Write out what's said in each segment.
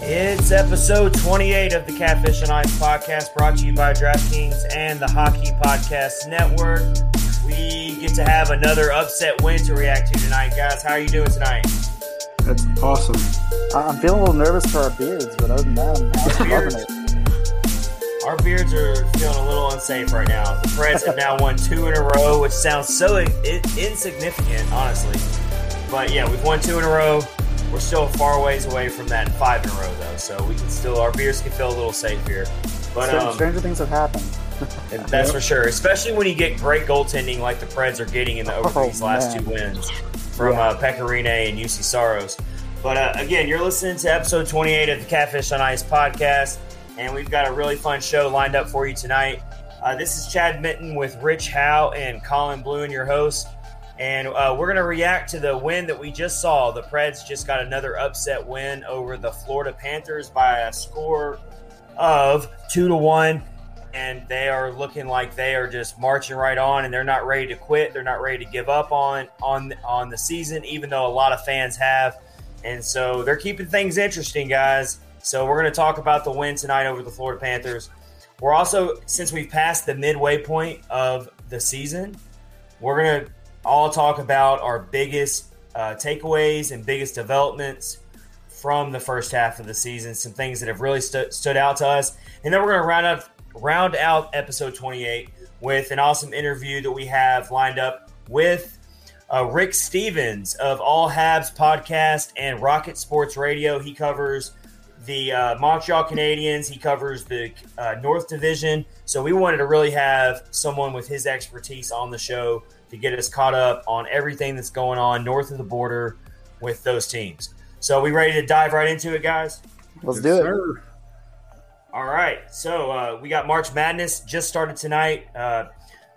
It's episode 28 of the Catfish on Ice podcast brought to you by DraftKings and the Hockey Podcast Network. We get to have another upset win to react to tonight, guys. How are you doing tonight? That's awesome. I- I'm feeling a little nervous for our beards, but other than that, I'm I'm loving it. Our beards are feeling a little unsafe right now. The Preds have now won two in a row, which sounds so in- insignificant, honestly. But yeah, we've won two in a row. We're still far ways away from that five in a row, though. So we can still, our beers can feel a little safe here. But um, Stranger things have happened. That's for sure, especially when you get great goaltending like the Preds are getting in the over Oh, these last man. two wins from Yeah. uh, Pekka Rinne and Juuse Saros. But uh, again, you're listening to episode 28 of the Catfish on Ice podcast, and we've got a really fun show lined up for you tonight. Uh, this is Chad Minton with Rich Howe and Colin Blue, Bluen, your host. And uh, we're going to react to the win that we just saw. The Preds just got another upset win over the Florida Panthers by a score of two to one. And they are looking like they are just marching right on and they're not ready to quit. They're not ready to give up on on on the season even though a lot of fans have. And so they're keeping things interesting guys. So we're going to talk about the win tonight over the florida panthers. We're also since we've passed the midway point of the season we're going to all talk about our biggest uh, takeaways and biggest developments from the first half of the season, some things that have really stu- stood out to us, and then we're going to round out round out episode 28 with an awesome interview that we have lined up with uh, Rick Stephens of All Habs podcast and Rocket Sports Radio. He covers the uh, Montreal Canadiens. He covers the uh, North Division. So we wanted to really have someone with his expertise on the show to get us caught up on everything that's going on north of the border with those teams. So we ready to dive right into it, guys? Let's Yes, do it. sir. All right. So uh, we got March Madness just started tonight, uh,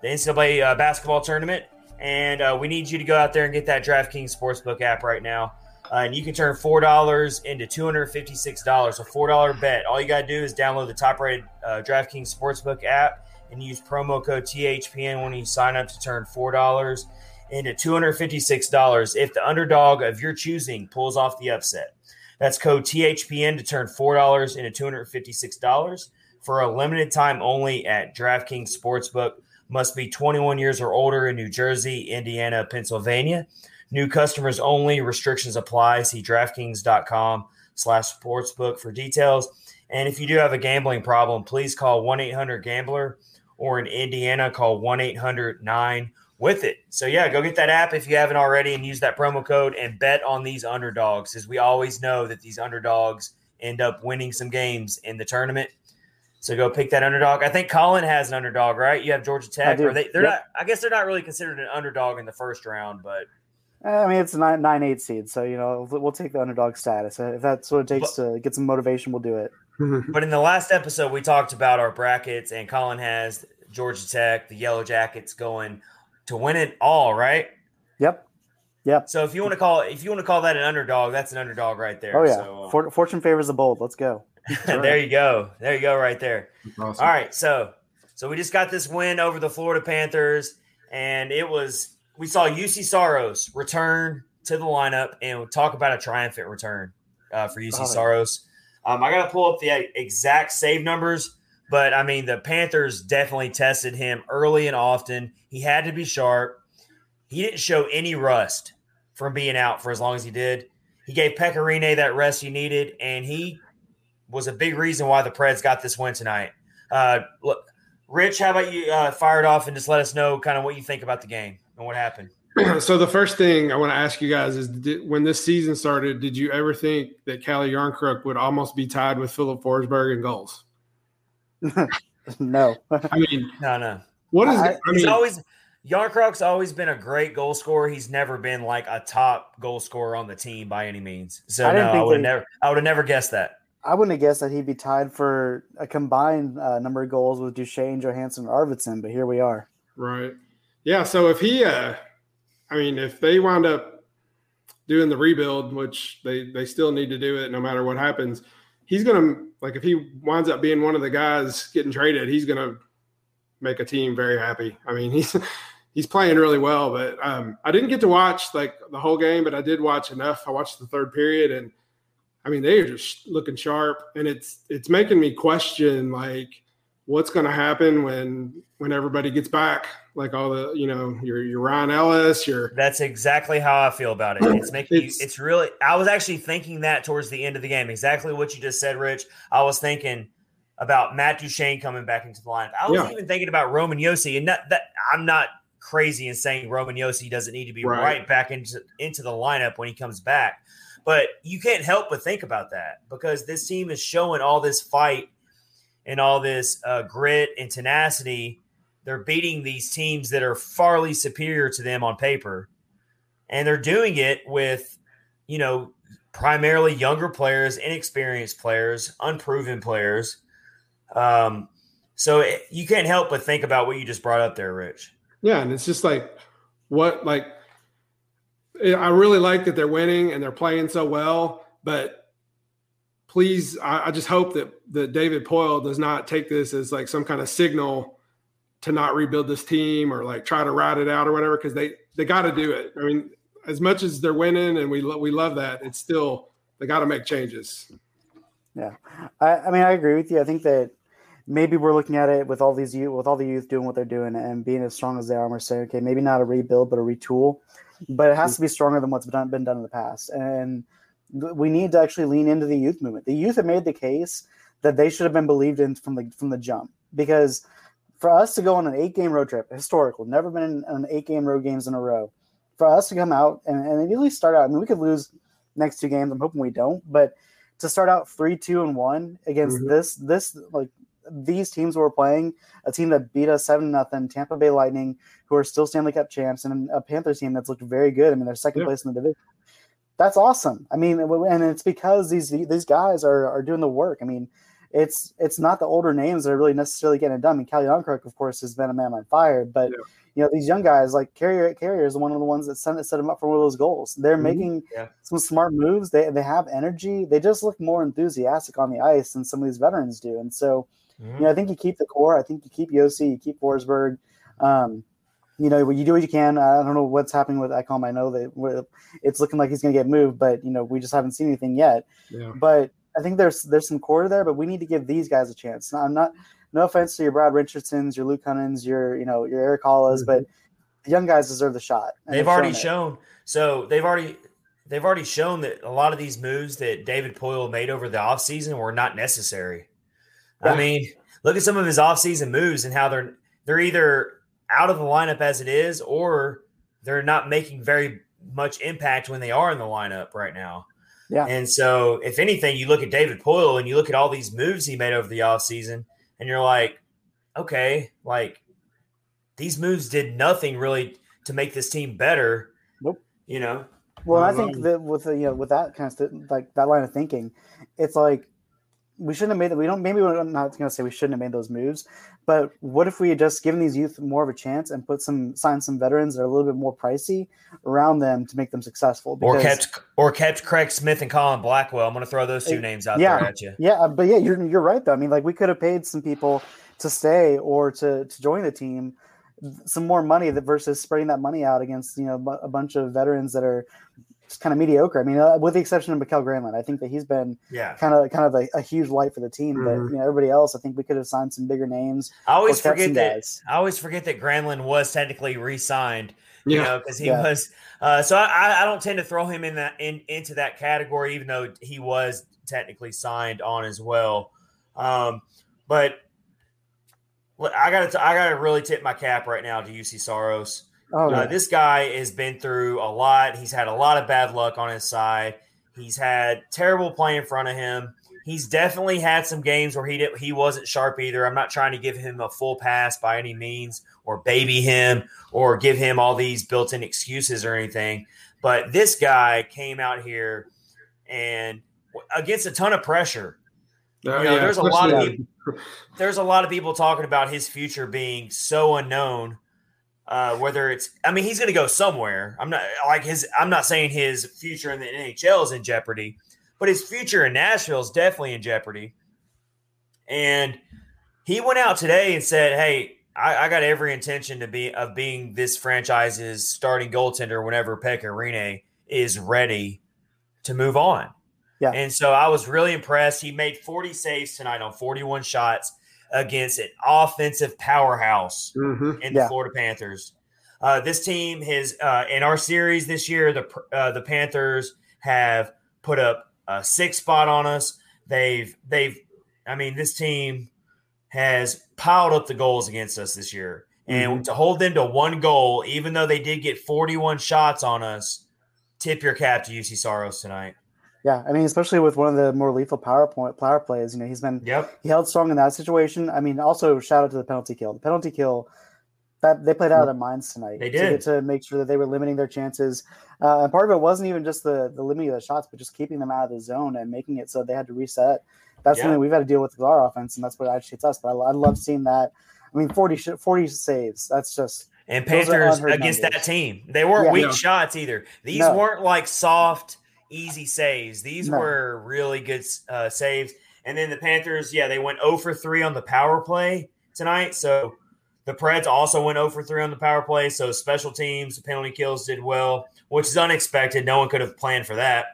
the NCAA uh, basketball tournament, and uh, we need you to go out there and get that DraftKings Sportsbook app right now. Uh, and you can turn four dollars into two hundred fifty-six dollars. A four-dollar bet. All you got to do is download the top-rated uh, DraftKings Sportsbook app and use promo code THPN when you sign up to turn four dollars into two hundred fifty-six dollars if the underdog of your choosing pulls off the upset. That's code THPN to turn $4 into $256 for a limited time only at DraftKings Sportsbook. Must be 21 years or older in New Jersey, Indiana, Pennsylvania. New customers only. Restrictions apply. See DraftKings.com slash sportsbook for details. And if you do have a gambling problem, please call 1-800-GAMBLER or in Indiana, call 1-800-9 with it. So yeah, go get that app if you haven't already and use that promo code and bet on these underdogs as we always know that these underdogs end up winning some games in the tournament. So go pick that underdog. I think Colin has an underdog, right? You have Georgia Tech. Or they, they're Yep. not. I guess they're not really considered an underdog in the first round, but uh, I mean, it's a nine, nine eight seed, so you know we'll we'll take the underdog status. Uh, if that's what it takes to get some motivation, we'll do it. But in the last episode we talked about our brackets, and Colin has Georgia Tech, the Yellow Jackets going to win it all, right? Yep. Yep. So if you want to call if you want to call that an underdog, that's an underdog right there. Oh yeah. So, uh, For, fortune favors the bold. Let's go. there you go. There you go, right there. Awesome. All right, so so we just got this win over the Florida Panthers, and it was we saw Juuse Saros return to the lineup and we'll talk about a triumphant return uh, for Juuse Oh. Saros. Um, I got to pull up the exact save numbers, but I mean the Panthers definitely tested him early and often. He had to be sharp. He didn't show any rust from being out for as long as he did. He gave Pekka Rinne that rest he needed, and he was a big reason why the Preds got this win tonight. Uh, look, Rich, how about you uh, fire it off and just let us know kind of what you think about the game and what happened? so the first thing I want to ask you guys is, did, when this season started, did you ever think that Calle Jarnkrok would almost be tied with Filip Forsberg in goals? no. I mean, No, no. what is? I- I, He's mean, always Jarnkrok's always been a great goal scorer. He's never been like a top goal scorer on the team by any means. So I didn't no, I think would have never I would have never guessed that. I wouldn't have guessed that he'd be tied for a combined uh, number of goals with Duchene, Johansen, and Arvidsson, but here we are. right? Yeah. So if he, uh, I mean, if they wind up doing the rebuild, which they they still need to do it no matter what happens, he's gonna like if he winds up being one of the guys getting traded, he's gonna make a team very happy. I mean, he's he's playing really well, but um, I didn't get to watch like the whole game, but I did watch enough. I watched the third period, and I mean, they are just looking sharp, and it's it's making me question like what's going to happen when when everybody gets back? Like all the you know your your Ryan Ellis your that's exactly how I feel about it. It's making it's, it's really I was actually thinking that towards the end of the game exactly what you just said Rich. I was thinking about Matt Duchene coming back into the lineup. I was yeah. even thinking about Roman Josi and that, that I'm not crazy in saying Roman Josi doesn't need to be right. right back into into the lineup when he comes back. But you can't help but think about that because this team is showing all this fight and all this uh, grit and tenacity, they're beating these teams that are farly superior to them on paper. And they're doing it with, you know, primarily younger players, inexperienced players, unproven players. Um, so it, you can't help but think about what you just brought up there, Rich. Yeah. And it's just like, what, like, I really like that they're winning and they're playing so well, but please, I, I, just hope that that David Poile does not take this as like some kind of signal to not rebuild this team or like try to ride it out or whatever because they they got to do it. I mean, as much as they're winning and we lo- we love that, it's still they got to make changes. Yeah, I, I mean, I agree with you. I think that maybe we're looking at it with all these youth, with all the youth doing what they're doing and being as strong as they are. And we're saying, okay, maybe not a rebuild, but a retool. But it has mm-hmm. to be stronger than what's been done, been done in the past. And we need to actually lean into the youth movement. The youth have made the case that they should have been believed in from the from the jump because for us to go on an eight game road trip, historical, never been in an eight game road games in a row. For us to come out and, and at least start out, I mean, we could lose next two games. I'm hoping we don't, but to start out three, two, and one against mm-hmm. this, this like these teams we're playing, a team that beat us seven nothing, Tampa Bay Lightning, who are still Stanley Cup champs, and a Panthers team that's looked very good. I mean, they're second yeah. place in the division that's awesome. I mean, and it's because these these guys are are doing the work. I mean, it's it's not the older names that are really necessarily getting it done. I mean, Jarnkrok, of course, has been a man on fire, but yeah. you know these young guys like Carrier Carrier is one of the ones that set, set him up for one of those goals. They're mm-hmm. making yeah. some smart moves. They they have energy. They just look more enthusiastic on the ice than some of these veterans do. And so, mm-hmm. you know, I think you keep the core. I think you keep Josi, you keep Forsberg. Um, you know, you do what you can. I don't know what's happening with Ekholm. I know that it's looking like he's going to get moved, but you know, we just haven't seen anything yet. Yeah. But I think there's there's some core there, but we need to give these guys a chance. Now, I'm not. No offense to your Brad Richardsons, your Luke Kunin's, your you know your Erik Haula, mm-hmm. but the young guys deserve the shot. They've already shown. So they've already they've already shown that a lot of these moves that David Poile made over the offseason were not necessary. Yeah. I mean, look at some of his offseason moves and how they're they're either out of the lineup as it is, or they're not making very much impact when they are in the lineup right now. Yeah. And so, if anything, you look at David Poile and you look at all these moves he made over the offseason, and you're like, okay, like these moves did nothing really to make this team better. Nope. You know? Well, um, I think that with the, you know with that kind of like that line of thinking, it's like we shouldn't have made that. We don't. Maybe we're not going to say we shouldn't have made those moves, but what if we had just given these youth more of a chance and put some sign some veterans that are a little bit more pricey around them to make them successful? Because, or kept or kept Craig Smith and Colin Blackwell. I'm going to throw those two eh, names out yeah, there at you. Yeah, but yeah, you're you're right though. I mean, like we could have paid some people to stay or to to join the team some more money that versus spreading that money out against you know a bunch of veterans that are just kind of mediocre. I mean, uh, with the exception of Mikael Granlund, I think that he's been yeah kind of kind of a, a huge light for the team. Mm-hmm. But you know, everybody else, I think we could have signed some bigger names. I always forget that. Guys. I always forget that Granlund was technically re-signed. You yeah. know, because he yeah. was. Uh, so I, I don't tend to throw him in that in into that category, even though he was technically signed on as well. Um, but what I got to I got to really tip my cap right now to Juuse Saros. Oh, uh, this guy has been through a lot. He's had a lot of bad luck on his side. He's had terrible play in front of him. He's definitely had some games where he did, he wasn't sharp either. I'm not trying to give him a full pass by any means or baby him or give him all these built-in excuses or anything. But this guy came out here and against a ton of pressure. Oh, you know, yeah, there's a lot of people, there's a lot of people talking about his future being so unknown uh, whether it's, I mean, he's going to go somewhere. I'm not like his. I'm not saying his future in the NHL is in jeopardy, but his future in Nashville is definitely in jeopardy. And he went out today and said, "Hey, I, I got every intention to be of being this franchise's starting goaltender whenever Pekka is ready to move on." Yeah. And so I was really impressed. He made 40 saves tonight on 41 shots against an offensive powerhouse Mhm. in the Yeah. Florida Panthers. Uh, this team has uh, in our series this year. The uh, the Panthers have put up a six spot on us. They've they've. I mean, this team has piled up the goals against us this year, and to hold them to one goal, even though they did get forty one shots on us, tip your cap to Juuse Saros tonight. Yeah, I mean, especially with one of the more lethal power point power plays, you know, he's been Yep. he held strong in that situation. I mean, also shout out to the penalty kill. The penalty kill that they played out of their minds tonight. They to, did. get to make sure that they were limiting their chances. Uh, and part of it wasn't even just the the limiting of the shots, but just keeping them out of the zone and making it so they had to reset. That's Yeah. something we've had to deal with with our offense, and that's what agitates us. But I, I love seeing that. I mean, 40, 40 saves. That's just And Panthers against numbers. that team. They weren't Yeah. weak Yeah. shots either. These No. weren't like soft, easy saves. These No. were really good uh, saves. And then the Panthers, yeah, they went 0 for 3 on the power play tonight. So the Preds also went 0 for 3 on the power play. So special teams, the penalty kills did well, which is unexpected. No one could have planned for that.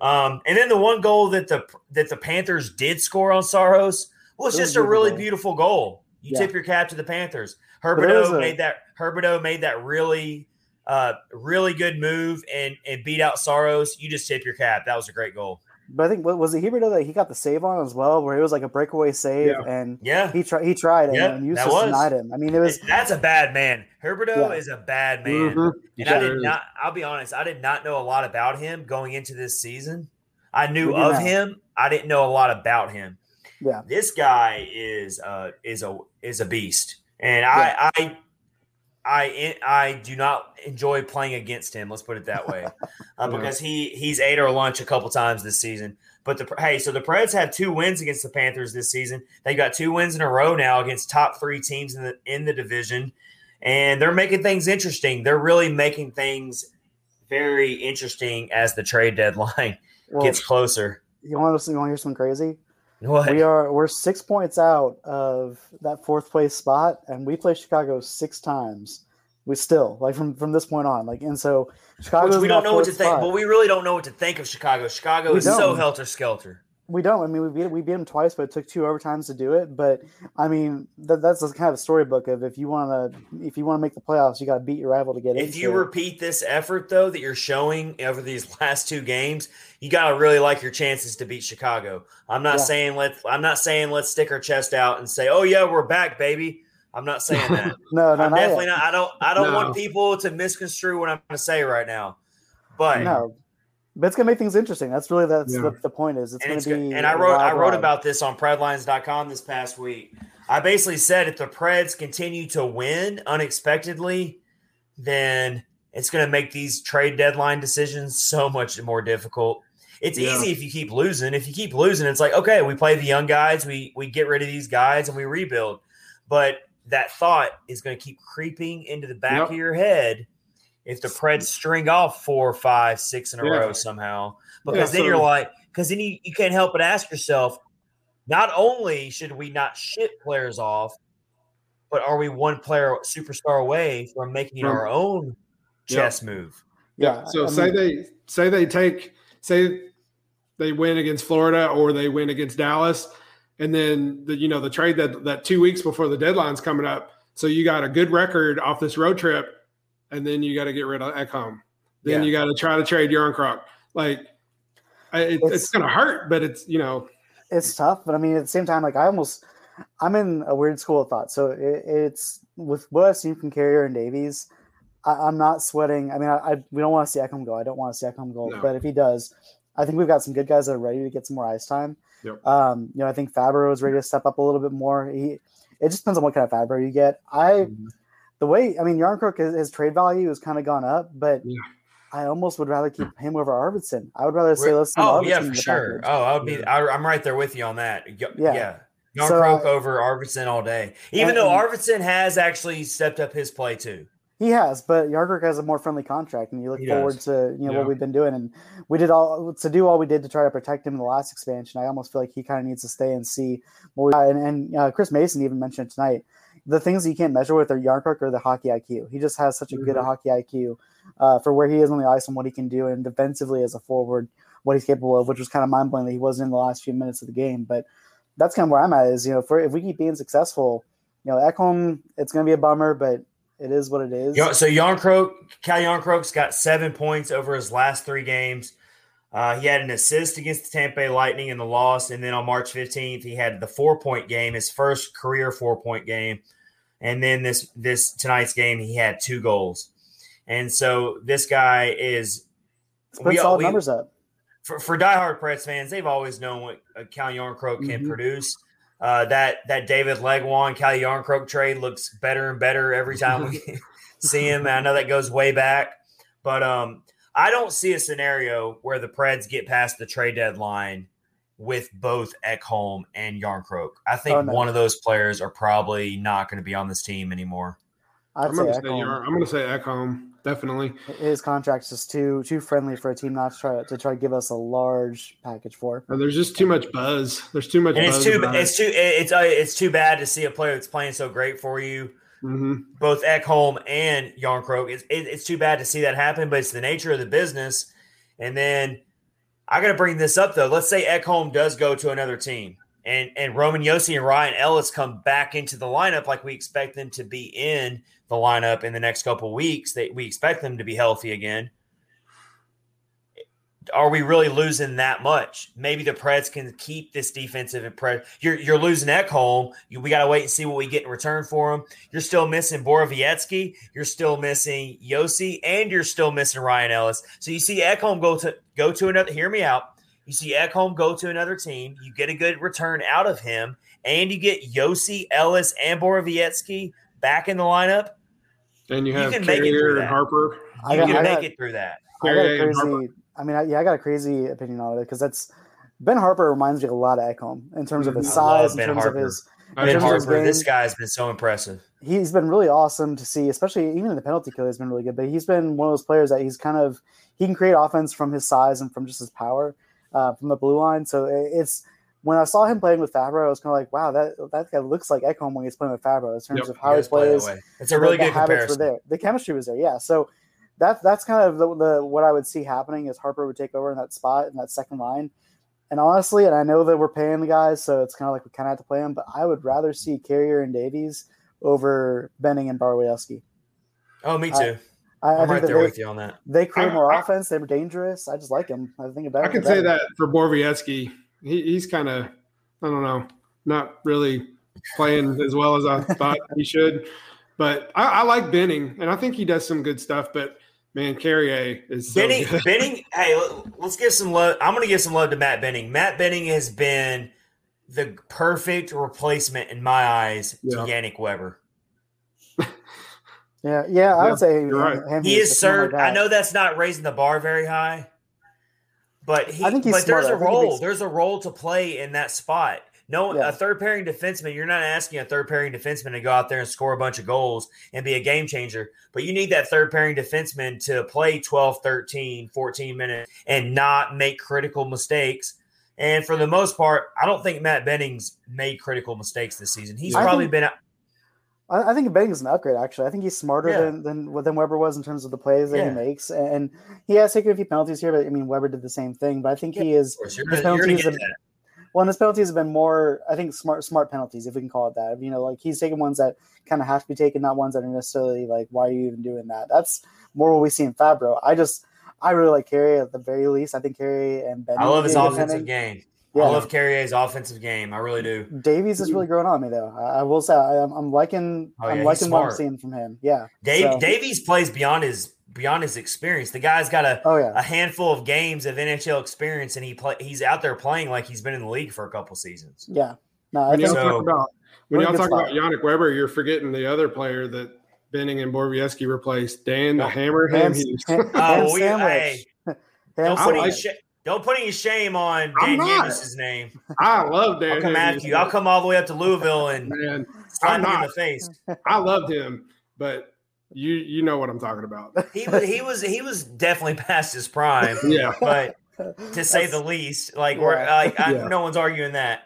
Um, and then the one goal that the that the Panthers did score on Saros was It was just a really beautiful. beautiful goal. You Yeah. tip your cap to the Panthers. Huberdeau a- made that Huberdeau made that really uh really good move and and beat out Saros. You just tip your cap. That was a great goal. But I think what was it Huberdeau that he got the save on as well, where it was like a breakaway save, Yeah. and Yeah. he tried he tried and, Yeah, and that Eustace was. denied him. I mean, it was That's a bad man. Huberdeau Yeah. is a bad man. Mhm. And I did not. I'll be honest, I did not know a lot about him going into this season. I knew of now. him. I didn't know a lot about him. yeah. This guy is uh is a is a beast. And I I I I do not enjoy playing against him. Let's put it that way, uh, because he he's ate our lunch a couple times this season. But the hey, so the Preds have two wins against the Panthers this season. They got two wins in a row now against top three teams in the in the division, and they're making things interesting. They're really making things very interesting as the trade deadline Well, gets closer. you want to you want to hear something crazy? What? We are we're six points out of that fourth place spot, and we play Chicago six times. We still like from from this point on, like and so Chicago. Which we don't know what to think, but we really don't know what to think of Chicago. Chicago We is so don't. helter skelter. We don't. I mean, we beat we beat them twice, but it took two overtimes to do it. But I mean, that, that's the kind of storybook of if you want to if you want to make the playoffs, you got to beat your rival to get it. If you it. repeat this effort though that you're showing over these last two games, you gotta really like your chances to beat Chicago. I'm not Yeah. saying let I'm not saying let's stick our chest out and say, "Oh yeah, we're back, baby." I'm not saying that. no, no, I'm not yet. definitely not. I don't. I don't No. want people to misconstrue what I'm going to say right now. But no. But it's gonna make things interesting. That's really that's Yeah. the, the point is it's and gonna it's be good. And I a wrote I wrote ride. about this on Predlines.com this past week. I basically said if the Preds continue to win unexpectedly, then it's going to make these trade deadline decisions so much more difficult. It's Yeah. easy if you keep losing. If you keep losing, it's like okay, we play the young guys, we we get rid of these guys, and we rebuild. But that thought is going to keep creeping into the back Yep. of your head if the Preds string off four, five, six in a Yeah. row somehow. Because Yeah, then you're like, because then you, you can't help but ask yourself, not only should we not ship players off, but are we one player superstar away from making From- our own Yeah. chess move? Yeah. So I say they say they take say they win against Florida or they win against Dallas, and then the you know the trade that that two weeks before the deadline's coming up. So you got a good record off this road trip, and then you got to get rid of Ekholm. Then Yeah. you got to try to trade Jarnkrok. Like I- it, it's, It's- going to hurt, but it's you know it's tough, but I mean, at the same time, like I almost, I'm in a weird school of thought. So it, it's with what I've seen from Carrier and Davies, I, I'm not sweating. I mean, I, I we don't want to see Ekholm go. I don't want to see Ekholm go. No. But if he does, I think we've got some good guys that are ready to get some more ice time. Yep. Um, you know, I think Fabro is ready to step up a little bit more. He, it just depends on what kind of Fabro you get. I, Mm-hmm. The way, I mean, Jarnkrok, his, his trade value has kind of gone up, but. Yeah. I almost would rather keep him over Arvidsson. I would rather say let's oh Arvidsson yeah, for sure. package. Oh, I would be. I, I'm right there with you on that. Y- Yeah. Yeah. So, uh, over Arvidsson all day. Even and- though and- Arvidsson has actually stepped up his play too. He has, but Jarnkrok has a more friendly contract, and you look He forward does. to you know Yeah. what we've been doing, and we did all to do all we did to try to protect him in the last expansion. I almost feel like he kind of needs to stay and see what we and, and uh, Chris Mason even mentioned tonight. The things you can't measure with are Jarnkrok or the hockey IQ. He just has such a good Mhm. hockey IQ uh, for where he is on the ice and what he can do, and defensively as a forward, what he's capable of, which was kind of mind blowing that he wasn't in the last few minutes of the game. But that's kind of where I'm at. Is you know, for if we keep being successful, you know, Ekholm, it's going to be a bummer, but it is what it is. So Jarnkrok, Cal Jarnkrok's got seven points over his last three games. Uh, he had an assist against the Tampa Bay Lightning in the loss, and then on March 15th, he had the four point game, his first career four point game, and then this this tonight's game, he had two goals, and so this guy is we- solid we- numbers up. for, for diehard Preds fans, they've always known what Cal Jarnkrok can Mhm. produce. Uh, that that David Legwand Cal Jarnkrok trade looks better and better every time we see him. And I know that goes way back, but um, I don't see a scenario where the Preds get past the trade deadline with both Ekholm and Jarnkrok. I think Oh, no. one of those players are probably not going to be on this team anymore. I'd I'm gonna say Ekholm. I'm gonna say Ekholm definitely. his contract's just too too friendly for a team not to try to try to give us a large package for. Uh, There's just too much buzz. There's too much And it's buzz. too about it's too it's uh, it's too bad to see a player that's playing so great for you hmm both Ekholm and Jarnkrok. It's, it, it's too bad to see that happen, but it's the nature of the business. And then I got to bring this up though. Let's say Ekholm does go to another team, and and Roman Josi and Ryan Ellis come back into the lineup like we expect them to be in the lineup in the next couple weeks. That we expect them to be healthy again. Are we really losing that much? Maybe the Preds can keep this defensive and Pred. You're you're losing Ekholm. You, we got to wait and see what we get in return for him. You're still missing Borowiecki. You're still missing Josi, and you're still missing Ryan Ellis. So you see Ekholm go to go to another. Hear me out. You see Ekholm go to another team. You get a good return out of him, and you get Josi, Ellis, and Borowiecki back in the lineup. And you You have can make it through Carrier and that. Harpur. I You got, can I make got, it through that. I got a Carrier and Harpur. crazy. I mean, I, yeah, I got a crazy opinion on it because that's Ben Harpur reminds me a lot of Ekholm in terms of his I size, in Ben terms Harpur. of his. Ben Harpur, this guy's been so impressive. He's been really awesome to see, especially even in the penalty kill. He's been really good, but he's been one of those players that he's kind of he can create offense from his size and from just his power uh, from the blue line. So it's when I saw him playing with Fabro, I was kind of like, wow, that that guy looks like Ekholm when he's playing with Fabro in terms Yep. of how he plays. It's a really good habits comparison. Were there. The chemistry was there, yeah. So that's that's kind of the, the what I would see happening is Harpur would take over in that spot in that second line. And honestly, and I know that we're paying the guys, so it's kind of like we kind of have to play them. But I would rather see Carrier and Davies over Benning and Borowiecki. Oh, me too. I, I I'm think right there they, with you on that. they create more I- offense. They were dangerous. I just like them. I think about I can say that for Borowiecki. He, he's kind of, I don't know, not really playing as well as I thought he should. But I, I like Benning, and I think he does some good stuff. But man, Carrier is so Benning, good. Benning. Hey, let- let's give some love. I'm going to give some love to Matt Benning. Matt Benning has been the perfect replacement in my eyes to Yannick Weber. Yeah, yeah. I Yeah, would say you're right. him- He is is someone served. like I know that's not raising the bar very high, but he. I think he's but there's smarter. a I think he role. There's a role to play in that spot. No, Yeah. a third pairing defenseman. You're not asking a third pairing defenseman to go out there and score a bunch of goals and be a game changer, but you need that third pairing defenseman to play 12, 13, 14 minutes and not make critical mistakes. And for the most part, I don't think Matt Benning's made critical mistakes this season. He's I probably think- been I, I think Benning's is an upgrade. Actually, I think he's smarter Yeah. than, than than Weber was in terms of the plays that Yeah. he makes, and he has taken a few penalties here. But I mean, Weber did the same thing. But I think he is. Of course, you're gonna, penalties. Well, and his penalties have been more, I think, smart smart penalties, if we can call it that. You know, like he's taking ones that kind of have to be taken, not ones that are necessarily like, why are you even doing that? That's more what we see in Fabro. I just, I really like Carey at the very least. I think Carey and Ben. I love his offensive game. Yeah. I love Carrier's offensive game. I really do. Davies is really growing on me though. I, I will say I, I'm, I'm liking, Oh, yeah, I'm he's liking what I'm seeing from him. Yeah. Dave So- Davies plays beyond his beyond his experience. The guy's got a, Oh yeah. a handful of games of NHL experience, and he play he's out there playing like he's been in the league for a couple seasons. Yeah. No, I When think y'all So- talk about when y'all talk good about Yannick Weber, you're forgetting the other player that Benning and Borowiecki replaced. Dan the Oh. Hammer. Him. ham, He's, ham, Oh, ham we- sandwich. hey, Ham Don't I put sandwich. like- sh- don't put any shame on I'm Dan not. Name. I love Dan. I'll come Hughes. after you. I'll come all the way up to Louisville and Man, slap I'm you in the face. I loved him, but you you know what I'm talking about. He was he was he was definitely past his prime, Yeah. but to say the least. Like we're like I, Yeah. no one's arguing that.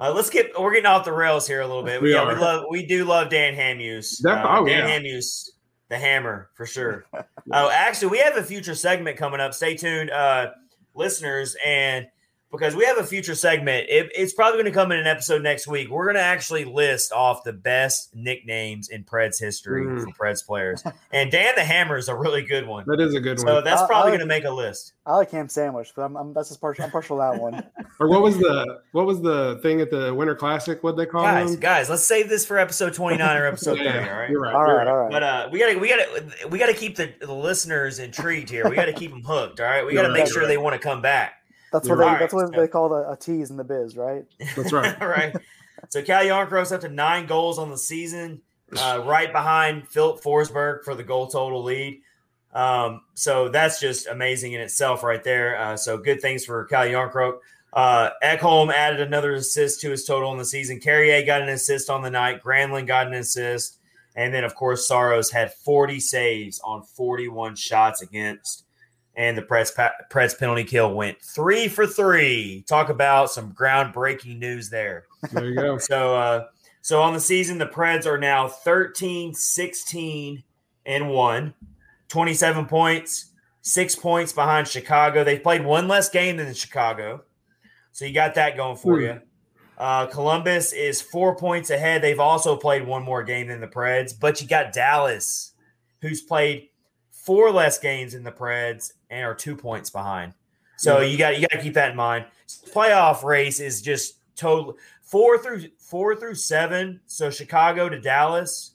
Uh, let's get we're getting off the rails here a little bit. We yeah, are. we love we do love Dan Hamhuis. That- Uh, oh, Dan yeah. Hamhuis, the hammer for sure. Oh, actually, we have a future segment coming up. Stay tuned, uh, listeners, and because we have a future segment, it, it's probably going to come in an episode next week. We're going to actually list off the best nicknames in Preds history Mm. for Preds players, and Dan the Hammer is a really good one. That is a good So one. So that's I- probably I- going to make a list. I like ham sandwich, but I'm, I'm that's just partial. I'm partial to that one. Or what was the what was the thing at the Winter Classic? What they call Guys, them? guys, let's save this for episode twenty nine or episode Yeah, thirty. All right. You're right. all you're right, all right. But uh, we gotta, we gotta, we gotta keep the, the listeners intrigued here. We gotta keep them hooked. All right, we gotta You're make right, sure you're they want to come back. That's what they, right. that's what they call a, a tease in the biz, right? That's right. All right. So Cal Jarnkrok's up to nine goals on the season, uh, right behind Filip Forsberg for the goal total lead. Um, so that's just amazing in itself, right there. Uh, so good things for Cal Jarnkrok. Uh, Ekholm added another assist to his total in the season. Carrier got an assist on the night. Granlund got an assist. And then, of course, Saros had 40 saves on 41 shots against. And the press pa- Preds penalty kill went three for three. Talk about some groundbreaking news there. There you go. So, uh, so on the season, the Preds are now 13, 16, and 1, 27 points, six points behind Chicago. They've played one less game than Chicago. So you got that going for Hmm. you. Uh, Columbus is four points ahead. They've also played one more game than the Preds, but you got Dallas, who's played four less games in the Preds and are two points behind. So Yeah. you got you got to keep that in mind. Playoff race is just total four through four through seven. So Chicago to Dallas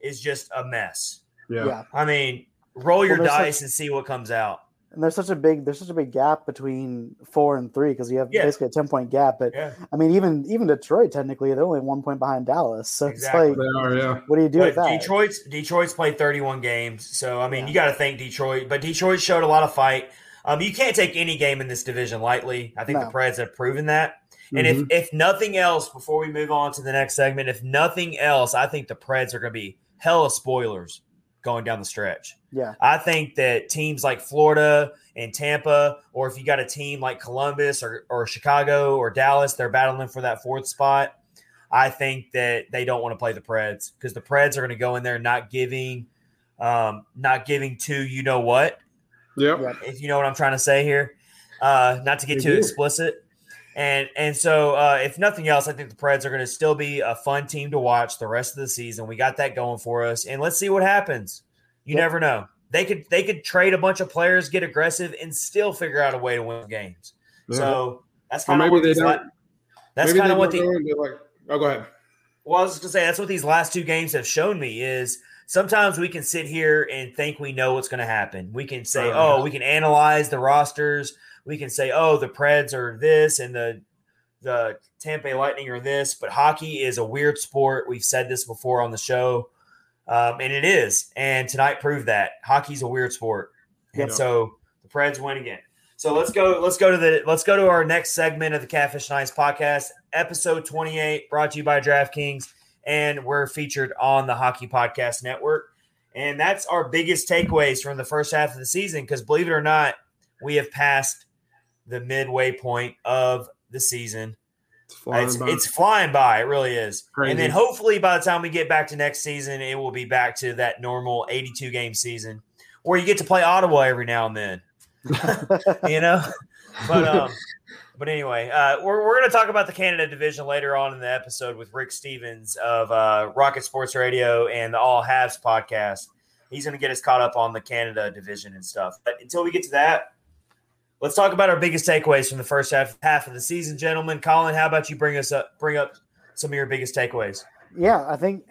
is just a mess. Yeah. Yeah. I mean, roll your there's dice and see what comes out. And there's such a big there's such a big gap between four and three because you have Yeah. basically a ten point gap. But Yeah. I mean, even even Detroit technically they're only one point behind Dallas. So Exactly. it's like, are. Yeah. what do you do with that? Detroit's Detroit's played 31 games, so I mean Yeah. you got to thank Detroit. But Detroit showed a lot of fight. Um, you can't take any game in this division lightly. I think No. the Preds have proven that. And Mhm. if if nothing else, before we move on to the next segment, if nothing else, I think the Preds are going to be hella spoilers going down the stretch. yeah, I think that teams like Florida and Tampa, or if you got a team like Columbus or, or Chicago or Dallas, they're battling for that fourth spot. I think that they don't want to play the Preds because the Preds are going to go in there not giving, um, not giving to you know what, yeah. if you know what I'm trying to say here. Uh, not to get They too do. explicit. And and so uh, if nothing else, I think the Preds are going to still be a fun team to watch the rest of the season. We got that going for us, and let's see what happens. You Yep. never know. They could they could trade a bunch of players, get aggressive, and still figure out a way to win games. Yeah. So that's kind of maybe what they these la- don't. that's kind of what the like. Oh, go ahead. well, I was gonna say that's what these last two games have shown me is sometimes we can sit here and think we know what's gonna happen. We can say, oh, we can analyze the rosters. We can say, oh, the Preds are this and the the Tampa Bay Lightning are this, but hockey is a weird sport. We've said this before on the show, um, and it is. And tonight proved that hockey's a weird sport. And Yeah. so the Preds win again. So let's go. Let's go to the. Let's go to our next segment of the Catfish Nice podcast, episode twenty-eight, brought to you by DraftKings, and we're featured on the Hockey Podcast Network. And that's our biggest takeaways from the first half of the season. Because believe it or not, we have passed the midway point of the season. It's flying It's, by. it's flying by. It really is. Crazy. And then hopefully by the time we get back to next season, it will be back to that normal 82 game season where you get to play Ottawa every now and then, you know? But, um, but anyway, uh, we're, we're going to talk about the Canada division later on in the episode with Rick Stephens of uh, Rocket Sports Radio and the All Habs podcast. He's going to get us caught up on the Canada division and stuff. But until we get to that, let's talk about our biggest takeaways from the first half half of the season, gentlemen. Colin, how about you bring us up bring up some of your biggest takeaways? yeah. I think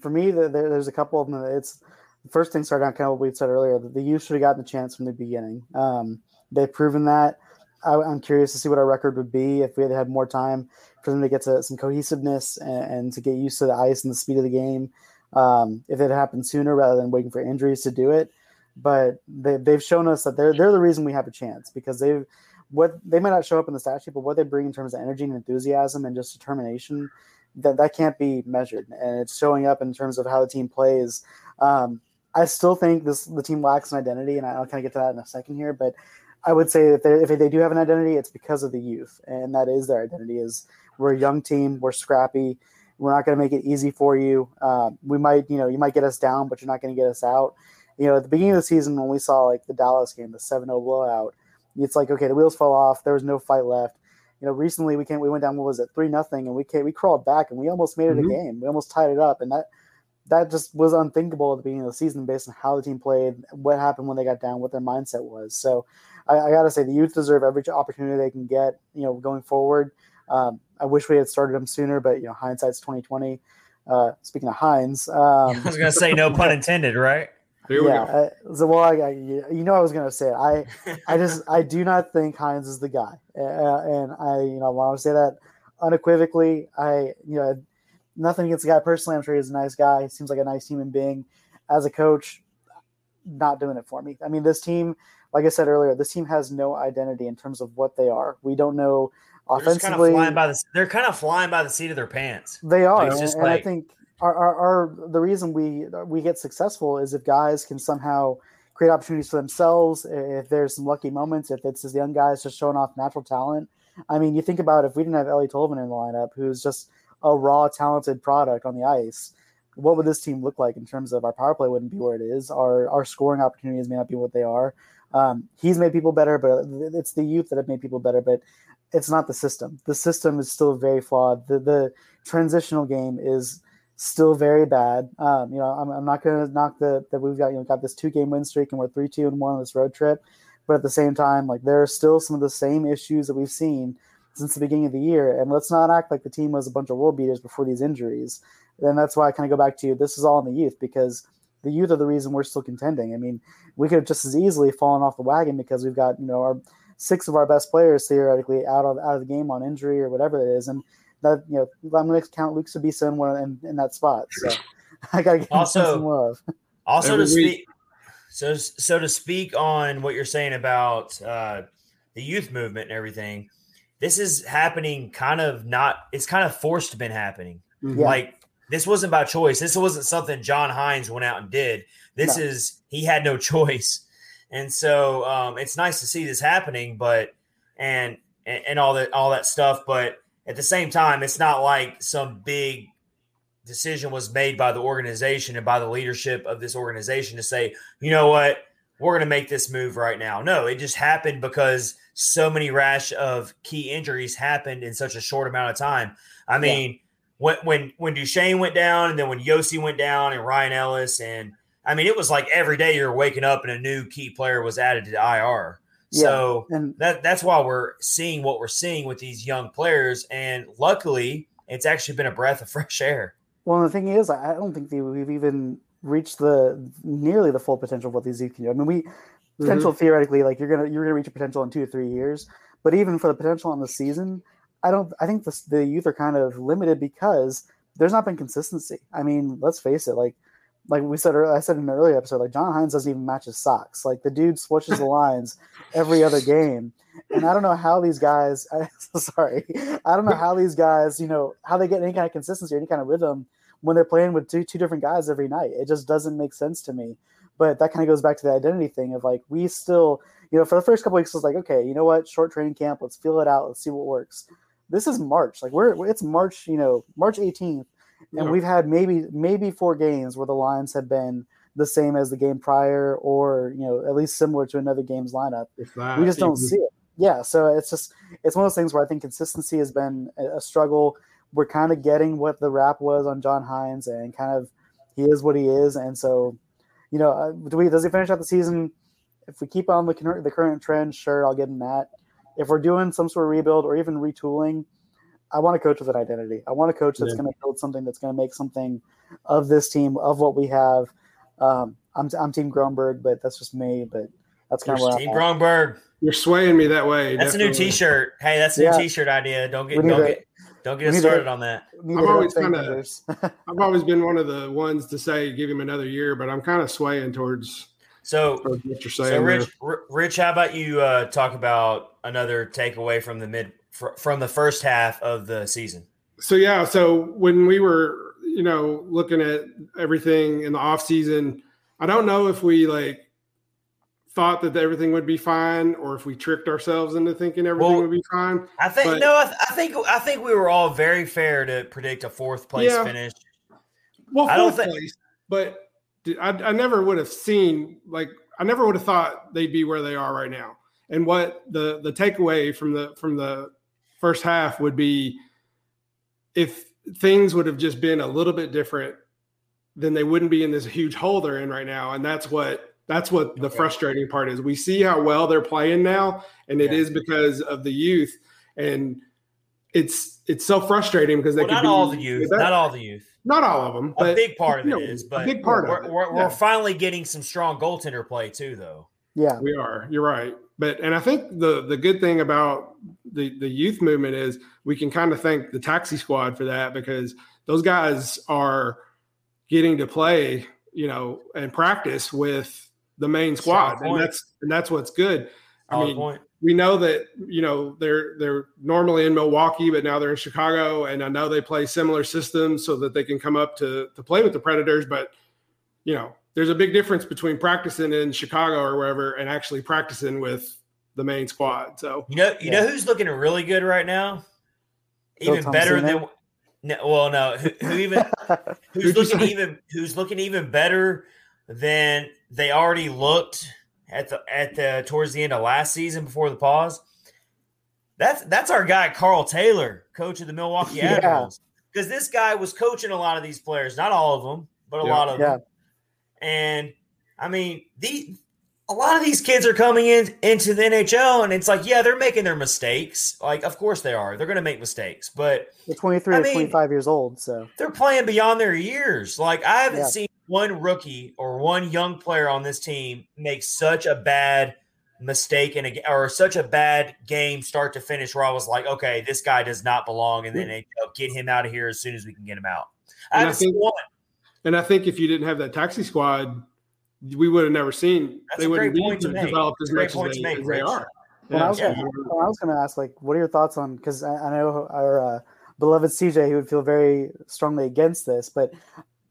for me, there, there- there's a couple of them. It's the first thing started out kind of what we said earlier that the youth should have gotten the chance from the beginning. Um, they've proven that. I, I'm curious to see what our record would be if we had had more time for them to get to some cohesiveness and, and to get used to the ice and the speed of the game. Um, if it happened sooner rather than waiting for injuries to do it, but they, they've shown us that they're they're the reason we have a chance because they've what they might not show up in the stat sheet, but what they bring in terms of energy and enthusiasm and just determination that that can't be measured, and it's showing up in terms of how the team plays. Um, I still think this the team lacks an identity, and I'll kind of get to that in a second here. But I would say that if they do have an identity, it's because of the youth, and that is their identity. Is We're a young team. We're scrappy. We're not going to make it easy for you. Uh, we might, you know, you might get us down, but you're not going to get us out. You know, at the beginning of the season when we saw like the Dallas game, the 7-0 blowout, it's like okay, the wheels fell off. There was no fight left. You know, recently we came, we went down. What was it, three nothing, and we came, we crawled back and we almost made it mm-hmm. a game. We almost tied it up, and that that just was unthinkable at the beginning of the season based on how the team played, what happened when they got down, what their mindset was. So I, I got to say, the youth deserve every opportunity they can get. You know, going forward. Um, I wish we had started them sooner, but you know, hindsight's twenty twenty. Uh, speaking of Hynes, um, I was going to say no pun intended, right? Here yeah. I, so, well, I, I, you know, I was going to say it. I, I just, I do not think Hynes is the guy, uh, and I, you know, want to say that unequivocally. I, you know, nothing against the guy personally. I'm sure he's a nice guy. He seems like a nice human being. As a coach, not doing it for me. I mean, this team, like I said earlier, this team has no identity in terms of what they are. We don't know offensively. They're kind of flying by the, they're kind of flying by the seat of their pants. They are, like, and, and like, I think our, our, our, the reason we we get successful is if guys can somehow create opportunities for themselves. If there's some lucky moments, if it's just young guys just showing off natural talent. I mean, you think about if we didn't have Eeli Tolvanen in the lineup, who's just a raw, talented product on the ice, what would this team look like in terms of our power play wouldn't be where it is. Our our scoring opportunities may not be what they are. Um, he's made people better, but it's the youth that have made people better. But it's not the system. The system is still very flawed. The the transitional game is still very bad. Um, you know, I'm, I'm not going to knock the that we've got you know got this two game win streak and we're three two and one on this road trip, but at the same time, like there are still some of the same issues that we've seen since the beginning of the year. And let's not act like the team was a bunch of world beaters before these injuries. And that's why I kind of go back to you. this is all in the youth because the youth are the reason we're still contending. I mean, we could have just as easily fallen off the wagon because we've got, you know, our six of our best players theoretically out of out of the game on injury or whatever it is. And that, you know, I'm going to count Luke Sbisa in, in, in that spot. So I got to give also, him some love. Also, Every to speak, so so to speak on what you're saying about uh, the youth movement and everything this is happening kind of not it's kind of forced been happening mm-hmm. like this wasn't by choice this wasn't something john hynes went out and did this no. is he had no choice and so um, it's nice to see this happening but and, and and all that all that stuff but at the same time it's not like some big decision was made by the organization and by the leadership of this organization to say you know what we're going to make this move right now no it just happened because so many rash of key injuries happened in such a short amount of time. I mean, yeah. when when when Duchene went down, and then when Josi went down, and Ryan Ellis, and I mean, it was like every day you're waking up and a new key player was added to IR. Yeah. So and that that's why we're seeing what we're seeing with these young players, and luckily, it's actually been a breath of fresh air. Well, the thing is, I don't think we've even reached the nearly the full potential of what these youth can do. I mean, we potential mm-hmm. theoretically like you're gonna you're gonna reach a potential in two or three years but even for the potential on the season i don't i think the, the youth are kind of limited because there's not been consistency i mean let's face it like like we said earlier, i said in an earlier episode like john hynes doesn't even match his socks. Like the dude switches the lines every other game. And i don't know how these guys I, sorry i don't know how these guys you know how they get any kind of consistency or any kind of rhythm when they're playing with two two different guys every night. It just doesn't make sense to me. But that kind of goes back to the identity thing of like we still, you know, for the first couple weeks, it's like, okay, you know what, short training camp, let's feel it out, let's see what works. This is March, like we're it's March, you know, March 18th, and yeah. we've had maybe maybe four games where the lines have been the same as the game prior, or you know, at least similar to another game's lineup. we just don't see it. Yeah, so it's just it's one of those things where I think consistency has been a struggle. We're kind of getting what the rap was on John Hynes, and kind of he is what he is, and so you know, uh, do we does he finish out the season? If we keep on the the current trend, sure, I'll give him that. If we're doing some sort of rebuild or even retooling, I want a coach with an identity. I want a coach that's yeah. going to build something that's going to make something of this team, of what we have. Um, I'm I'm Team Grönborg, but that's just me. But that's kind of Team Grönborg. You're swaying me that way. That's definitely. a new T-shirt. Hey, that's a new yeah. T-shirt idea. Don't get don't get don't get us started on that. I've always kind of, I've always been one of the ones to say give him another year, but I'm kind of swaying towards. So, towards what you're saying so Rich, Rich, how about you uh, talk about another takeaway from the mid fr- from the first half of the season? So yeah, so when we were, you know, looking at everything in the off season, I don't know if we like thought that everything would be fine, or if we tricked ourselves into thinking everything Well, would be fine. I think But- no, I, th- I think I think we were all very fair to predict a fourth place Yeah. finish. Well, I don't think- place, but I, I never would have seen like I never would have thought they'd be where they are right now. And what the the takeaway from the from the first half would be if things would have just been a little bit different, then they wouldn't be in this huge hole they're in right now. And that's what that's what the Okay. frustrating part is. We see how well they're playing now, and it Yeah. is because of the youth. And it's it's so frustrating because they Well, could not be all the youth, better. not all the youth. not all of them, A big part of you it know, is, a but big part we're, of it. we're, Yeah. we're finally getting some strong goaltender play too, though. Yeah. We are. You're right. But and I think the the good thing about the the youth movement is we can kind of thank the taxi squad for that because those guys are getting to play, you know, and practice with the main squad, and point. that's and that's what's good. I mean, point. we know that you know they're they're normally in Milwaukee, but now they're in Chicago, and I know they play similar systems so that they can come up to to play with the Predators. But you know, there's a big difference between practicing in Chicago or wherever and actually practicing with the main squad. So You know, you Yeah. know who's looking really good right now? Phil Even better than no, well, no, who, who even who's looking even who's looking even better than they already looked at the at the towards the end of last season before the pause. That's that's our guy Karl Taylor, coach of the Milwaukee Admirals. Because this guy was coaching a lot of these players, not all of them, but a Yeah. lot of Yeah. them. And I mean, the a lot of these kids are coming in into the NHL, and it's like, yeah, they're making their mistakes. Like, of course they are. They're going to make mistakes, but They're 23 I or mean- 25 years old. So they're playing beyond their years. Like I haven't Yeah. seen one rookie or one young player on this team make such a bad mistake in a or such a bad game start to finish where I was like, okay, this guy does not belong in the NHL. Get him out of here as soon as we can get him out. I And haven't seen think- one. And I think if you didn't have that taxi squad, we would have never seen That's they wouldn't be to make. developed as much as they, make, as they are. Well, I was Yeah. gonna, well, I was going to ask, like, what are your thoughts on? Because I, I know our uh, beloved CJ, he would feel very strongly against this, but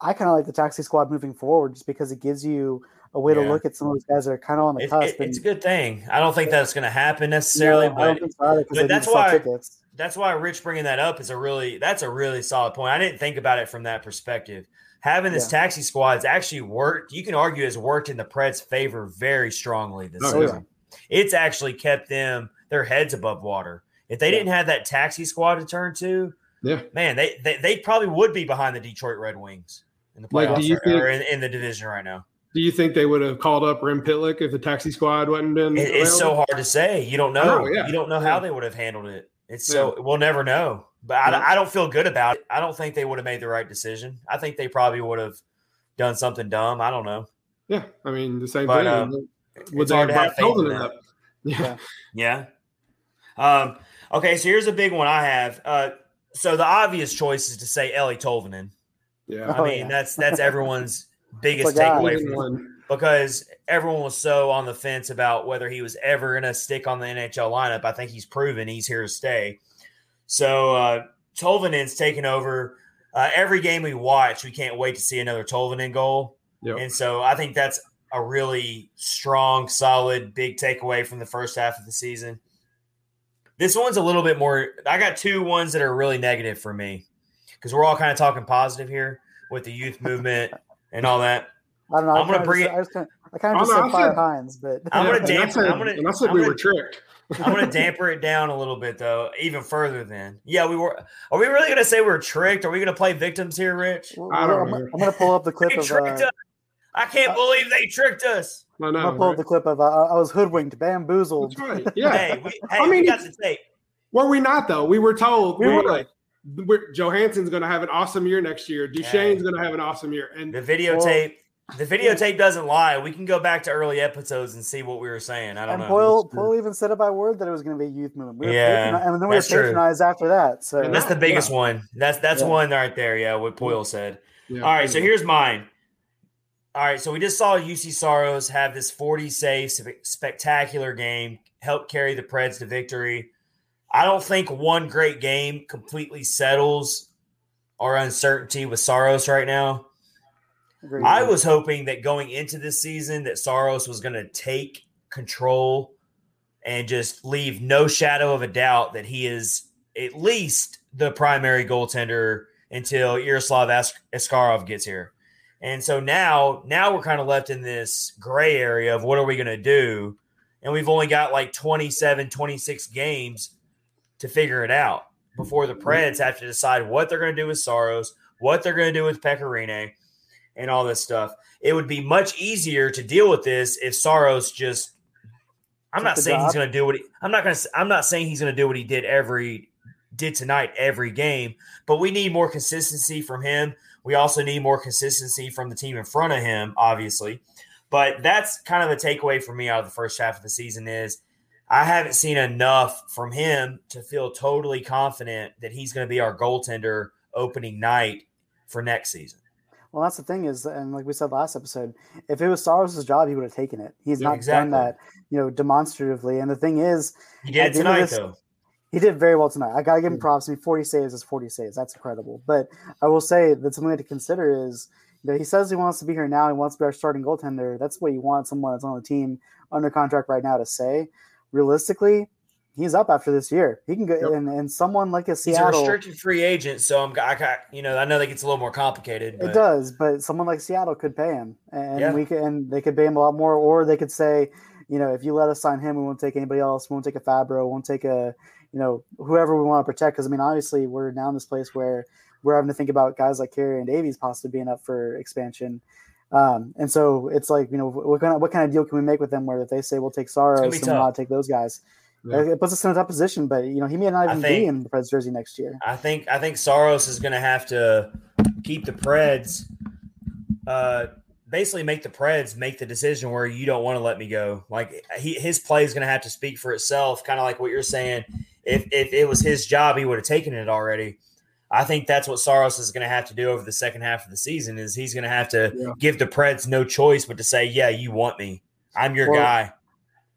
I kind of like the taxi squad moving forward, just because it gives you a way to look at some of those guys that are kind of on the It- cusp. it- it's a good thing. I don't think that's going to happen necessarily, No, but so either, 'cause but that's why- that's why Rich bringing that up is a really that's a really solid point. I didn't think about it from that perspective. Having this Yeah. taxi squad's actually worked. You can argue has worked in the Preds' favor very strongly this Oh, yeah. season. It's actually kept them their heads above water. If they Yeah. didn't have that taxi squad to turn to, Yeah. man, they they, they probably would be behind the Detroit Red Wings in the Like, playoffs do you or, or in, in the division right now. Do you think they would have called up Rem Pitlick if the taxi squad wasn't been? It- it's so hard to say. You don't know. know, yeah. You don't know Yeah. how they would have handled it. It's so we'll never know. But I, Yeah. I don't feel good about it. I don't think they would have made the right decision. I think they probably would have done something dumb. I don't know. Yeah, I mean the same But, thing. um, would it's they hard have to have brought faith in that. up? Yeah. Yeah. Yeah. Um, okay, so here's a big one I have. Uh, so the obvious choice is to say Eeli Tolvanen. Yeah. I Oh, mean, yeah. that's that's everyone's biggest takeaway from one- because everyone was so on the fence about whether he was ever going to stick on the NHL lineup. I think he's proven he's here to stay. So uh, Tolvanen's taken over. Uh, every game we watch, we can't wait to see another Tolvanen goal. Yep. And so I think that's a really strong, solid, big takeaway from the first half of the season. This one's a little bit more. I got two ones that are really negative for me because we're all kind of talking positive here with the youth movement and all that. I don't know. I I'm gonna kinda bring just, it- I, just kinda, I kind of just said I Fire said- Hynes, but I'm gonna Yeah, and I dampen- said- I'm gonna- and I said we were tricked. I'm gonna damper it down a little bit though, even further. Then, yeah, we were. Are we really gonna say we're tricked? Are we gonna play victims here, Rich? I don't I'm, know. I'm going to pull up the clip They of. Uh, us. I can't uh, believe they tricked us. I I'm know. going to pull up right? the clip of. Uh, I was hoodwinked, bamboozled. That's right. Yeah. Hey, we, hey, I mean, we got the tape. Were we not though? We were told We we, were were. like, we're, Johansen's going to have an awesome year next year. Duchene's going to have an awesome year, and The videotape. The videotape doesn't lie. We can go back to early episodes and see what we were saying. I don't And know. Poile, That's true. Poile even said it by word that it was going to be a youth movement. We were Yeah, patroni- and then we were that's true. patronized after that. So And That's the Yeah. biggest one. That's that's Yeah. one right there. Yeah, what Poile said. Yeah. All right, so here's mine. All right, so we just saw Juuse Saros have this 40 save spectacular game, help carry the Preds to victory. I don't think one great game completely settles our uncertainty with Saros right now. I was hoping that going into this season that Saros was going to take control and just leave no shadow of a doubt that he is at least the primary goaltender until Yaroslav Askarov gets here. And so now, now we're kind of left in this gray area of what are we going to do? And we've only got like 27, 26 games to figure it out before the Preds have to decide what they're going to do with Saros, what they're going to do with Pekka Rinne, and all this stuff. It would be much easier to deal with this if Saros just. I'm not saying job. he's going to do what he. I'm not going to. I'm not saying he's going to do what he did every did tonight every game, but we need more consistency from him. We also need more consistency from the team in front of him, obviously. But that's kind of the takeaway for me out of the first half of the season is I haven't seen enough from him to feel totally confident that he's going to be our goaltender opening night for next season. Well, that's the thing is, and like we said last episode, if it was Saros' job, he would have taken it. He's yeah, not exactly. done that, you know, demonstratively. And the thing is, he did tonight, this, though. He did very well tonight. I gotta give him hmm. props. I mean, 40 saves is 40 saves. That's incredible. But I will say that something to consider is you know, he says he wants to be here now. He wants to be our starting goaltender. That's what you want someone that's on the team under contract right now to say. Realistically, he's up after this year. He can go yep. and, and someone like a Seattle. He's a restricted free agent, so I'm I got you know I know that gets a little more complicated. But. It does, but someone like Seattle could pay him, and yeah. we can and they could pay him a lot more, or they could say, you know, if you let us sign him, we won't take anybody else. We won't take a Fabbro. We won't take a you know whoever we want to protect. Because I mean, obviously, we're now in this place where we're having to think about guys like Carrier and Davies possibly being up for expansion. Um, and so it's like, you know, what kind of what kind of deal can we make with them where if they say we'll take Saros and we'll not take those guys? Yeah. It puts us in a tough position, but you know he may not even think, be in the Preds jersey next year. I think I think Saros is going to have to keep the Preds, uh, basically make the Preds make the decision where you don't want to let me go. Like he, his play is going to have to speak for itself, kind of like what you're saying. If if it was his job, he would have taken it already. I think that's what Saros is going to have to do over the second half of the season. Is he's going to have to yeah. give the Preds no choice but to say, "Yeah, you want me. I'm your well, guy."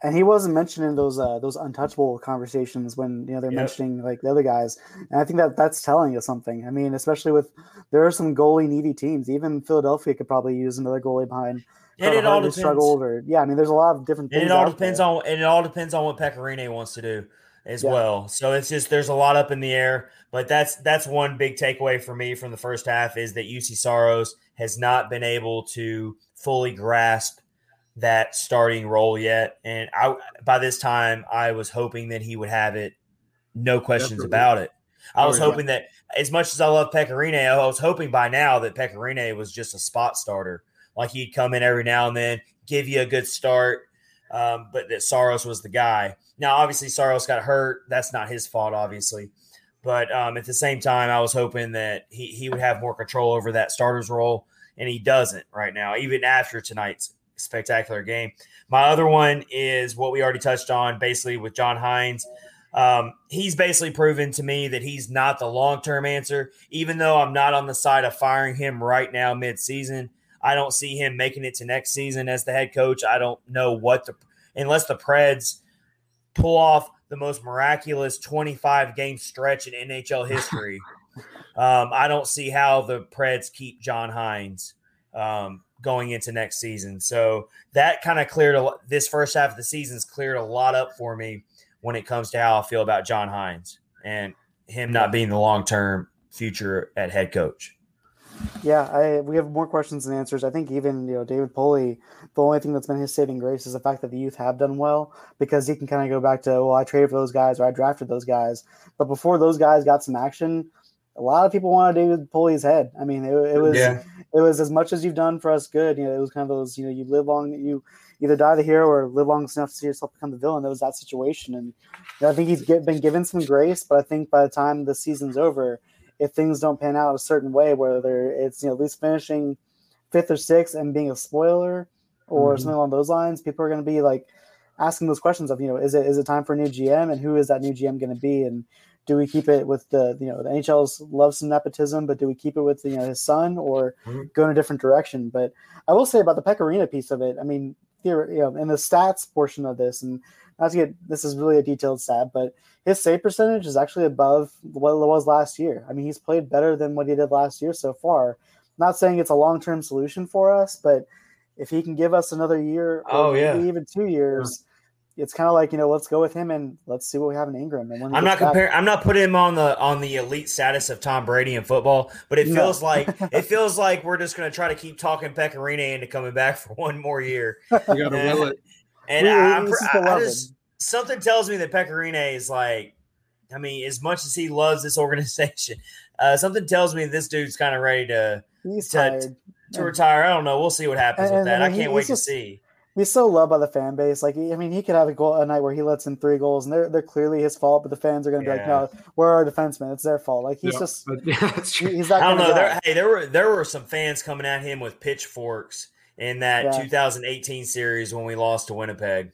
And he wasn't mentioning those uh, those untouchable conversations when you know they're yep. mentioning like the other guys and i think that that's telling us something i mean especially with there are some goalie needy teams even philadelphia could probably use another goalie behind and it all depends. struggle over yeah i mean there's a lot of different things and it all depends there. on and it all depends on what Pekka wants to do as yeah. well so it's just there's a lot up in the air but that's that's one big takeaway for me from the first half is that Juuse Saros has not been able to fully grasp that starting role yet. And I by this time I was hoping that he would have it, no questions Definitely. about it. I was hoping that as much as I love Pekka I was hoping by now that Pekka was just a spot starter. Like he'd come in every now and then, give you a good start, um, but that Saros was the guy. Now, obviously, Saros got hurt. That's not his fault, obviously. But um, at the same time, I was hoping that he, he would have more control over that starter's role, and he doesn't right now, even after tonight's spectacular game. My other one is what we already touched on, basically with John Hynes. Um, he's basically proven to me that he's not the long term answer. Even though I'm not on the side of firing him right now mid season, I don't see him making it to next season as the head coach. I don't know what the unless the Preds pull off the most miraculous 25 game stretch in NHL history. um, I don't see how the Preds keep John Hynes. Um, going into next season. So that kind of cleared a, this first half of the season's cleared a lot up for me when it comes to how I feel about John Hynes and him not being the long term future at head coach. Yeah, I, we have more questions than answers. I think even you know David Poile, the only thing that's been his saving grace is the fact that the youth have done well because he can kind of go back to well I traded for those guys or I drafted those guys, but before those guys got some action, a lot of people wanted David Poile's head. I mean, it, it was yeah. it was as much as you've done for us good. You know, it was kind of those you know you live long, you either die the hero or live long enough to see yourself become the villain. That was that situation, and you know, I think he's get, been given some grace. But I think by the time the season's over, if things don't pan out a certain way, whether it's you know at least finishing fifth or sixth and being a spoiler or mm-hmm. something along those lines, people are going to be like asking those questions of you know is it is it time for a new GM and who is that new GM going to be and do we keep it with the you know the NHL's loves some nepotism, but do we keep it with you know his son or mm-hmm. go in a different direction? But I will say about the Pekka Rinne piece of it, I mean, you know, in the stats portion of this, and not to get this is really a detailed stat, but his save percentage is actually above what it was last year. I mean, he's played better than what he did last year so far. Not saying it's a long term solution for us, but if he can give us another year, oh yeah, even two years, it's kind of like you know, let's go with him and let's see what we have in Ingram. And when I'm not comparing, I'm not putting him on the on the elite status of Tom Brady in football, but it feels no. like it feels like we're just going to try to keep talking Pekka Rinne into coming back for one more year. You got to will it. And I, I, I just something tells me that Pekka Rinne is like, I mean, as much as he loves this organization, uh, something tells me this dude's kind of ready to He's to, tired. to retire. I don't know. We'll see what happens And- with that. and I can't wait he's to see. He's so loved by the fan base. Like, I mean, he could have a goal a night where he lets in three goals, and they're they're clearly his fault. But the fans are going to be like, "No, we're our defensemen. It's their fault." Like, he's Yeah, just yeah, that's true. he's that I don't know. There, hey, there were there were some fans coming at him with pitchforks in that Yeah. 2018 series when we lost to Winnipeg.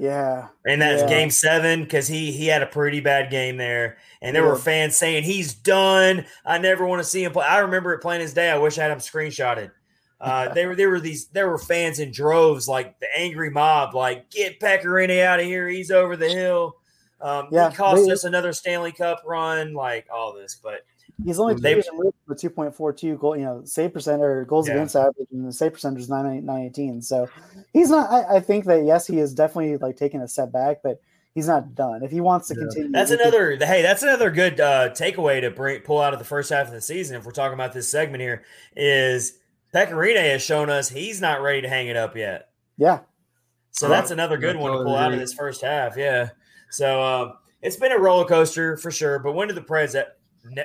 Yeah, And that's Yeah. game seven because he he had a pretty bad game there. And there Yeah. were fans saying he's done. I never want to see him play. I remember it plain as day. I wish I had him screenshotted. Uh, they were there were these there were fans in droves, like the angry mob, like get Pekka Rinne out of here. He's over the hill. Um, Yeah, he cost they- us another Stanley Cup run, like all this. But he's only They- two years two point four two goal, you know, save percent or goals Yeah. against average, and the save percentage is nine nine eighteen. So he's not. I, I think that yes, he is definitely like taking a step back, but he's not done. If he wants to Yeah. continue, That's he can- another. Hey, that's another good uh, takeaway to bring, pull out of the first half of the season. If we're talking about this segment here, is Pekka Rinne has shown us he's not ready to hang it up yet. Yeah, So Right. that's another good I one to pull out of this first half. Yeah. So um, it's been a roller coaster for sure. But when did the Preds that ne-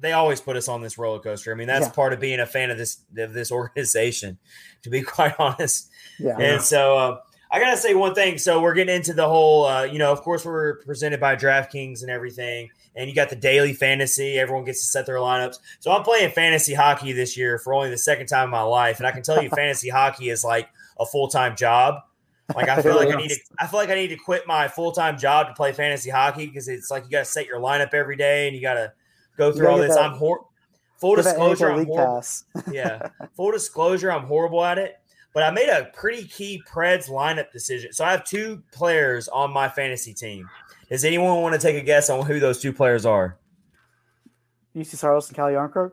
they always put us on this roller coaster? I mean, that's Yeah. part of being a fan of this of this organization, to be quite honest. yeah, And so uh, I gotta say one thing. So we're getting into the whole, uh, you know, of course we're presented by DraftKings and everything, and you got the daily fantasy. Everyone gets to set their lineups. So I'm playing fantasy hockey this year for only the second time in my life, and I can tell you, fantasy hockey is like a full time job. Like I feel like I need to, I feel like I need to quit my full time job to play fantasy hockey because it's like you got to set your lineup every day and you got to go through all this. that- I'm hor- full disclosure. I'm horrible yeah. Full disclosure, I'm horrible at it, but I made a pretty key Preds lineup decision. So I have two players on my fantasy team. Does anyone want to take a guess on who those two players are? Juuse Saros and Calle Jarnkrok.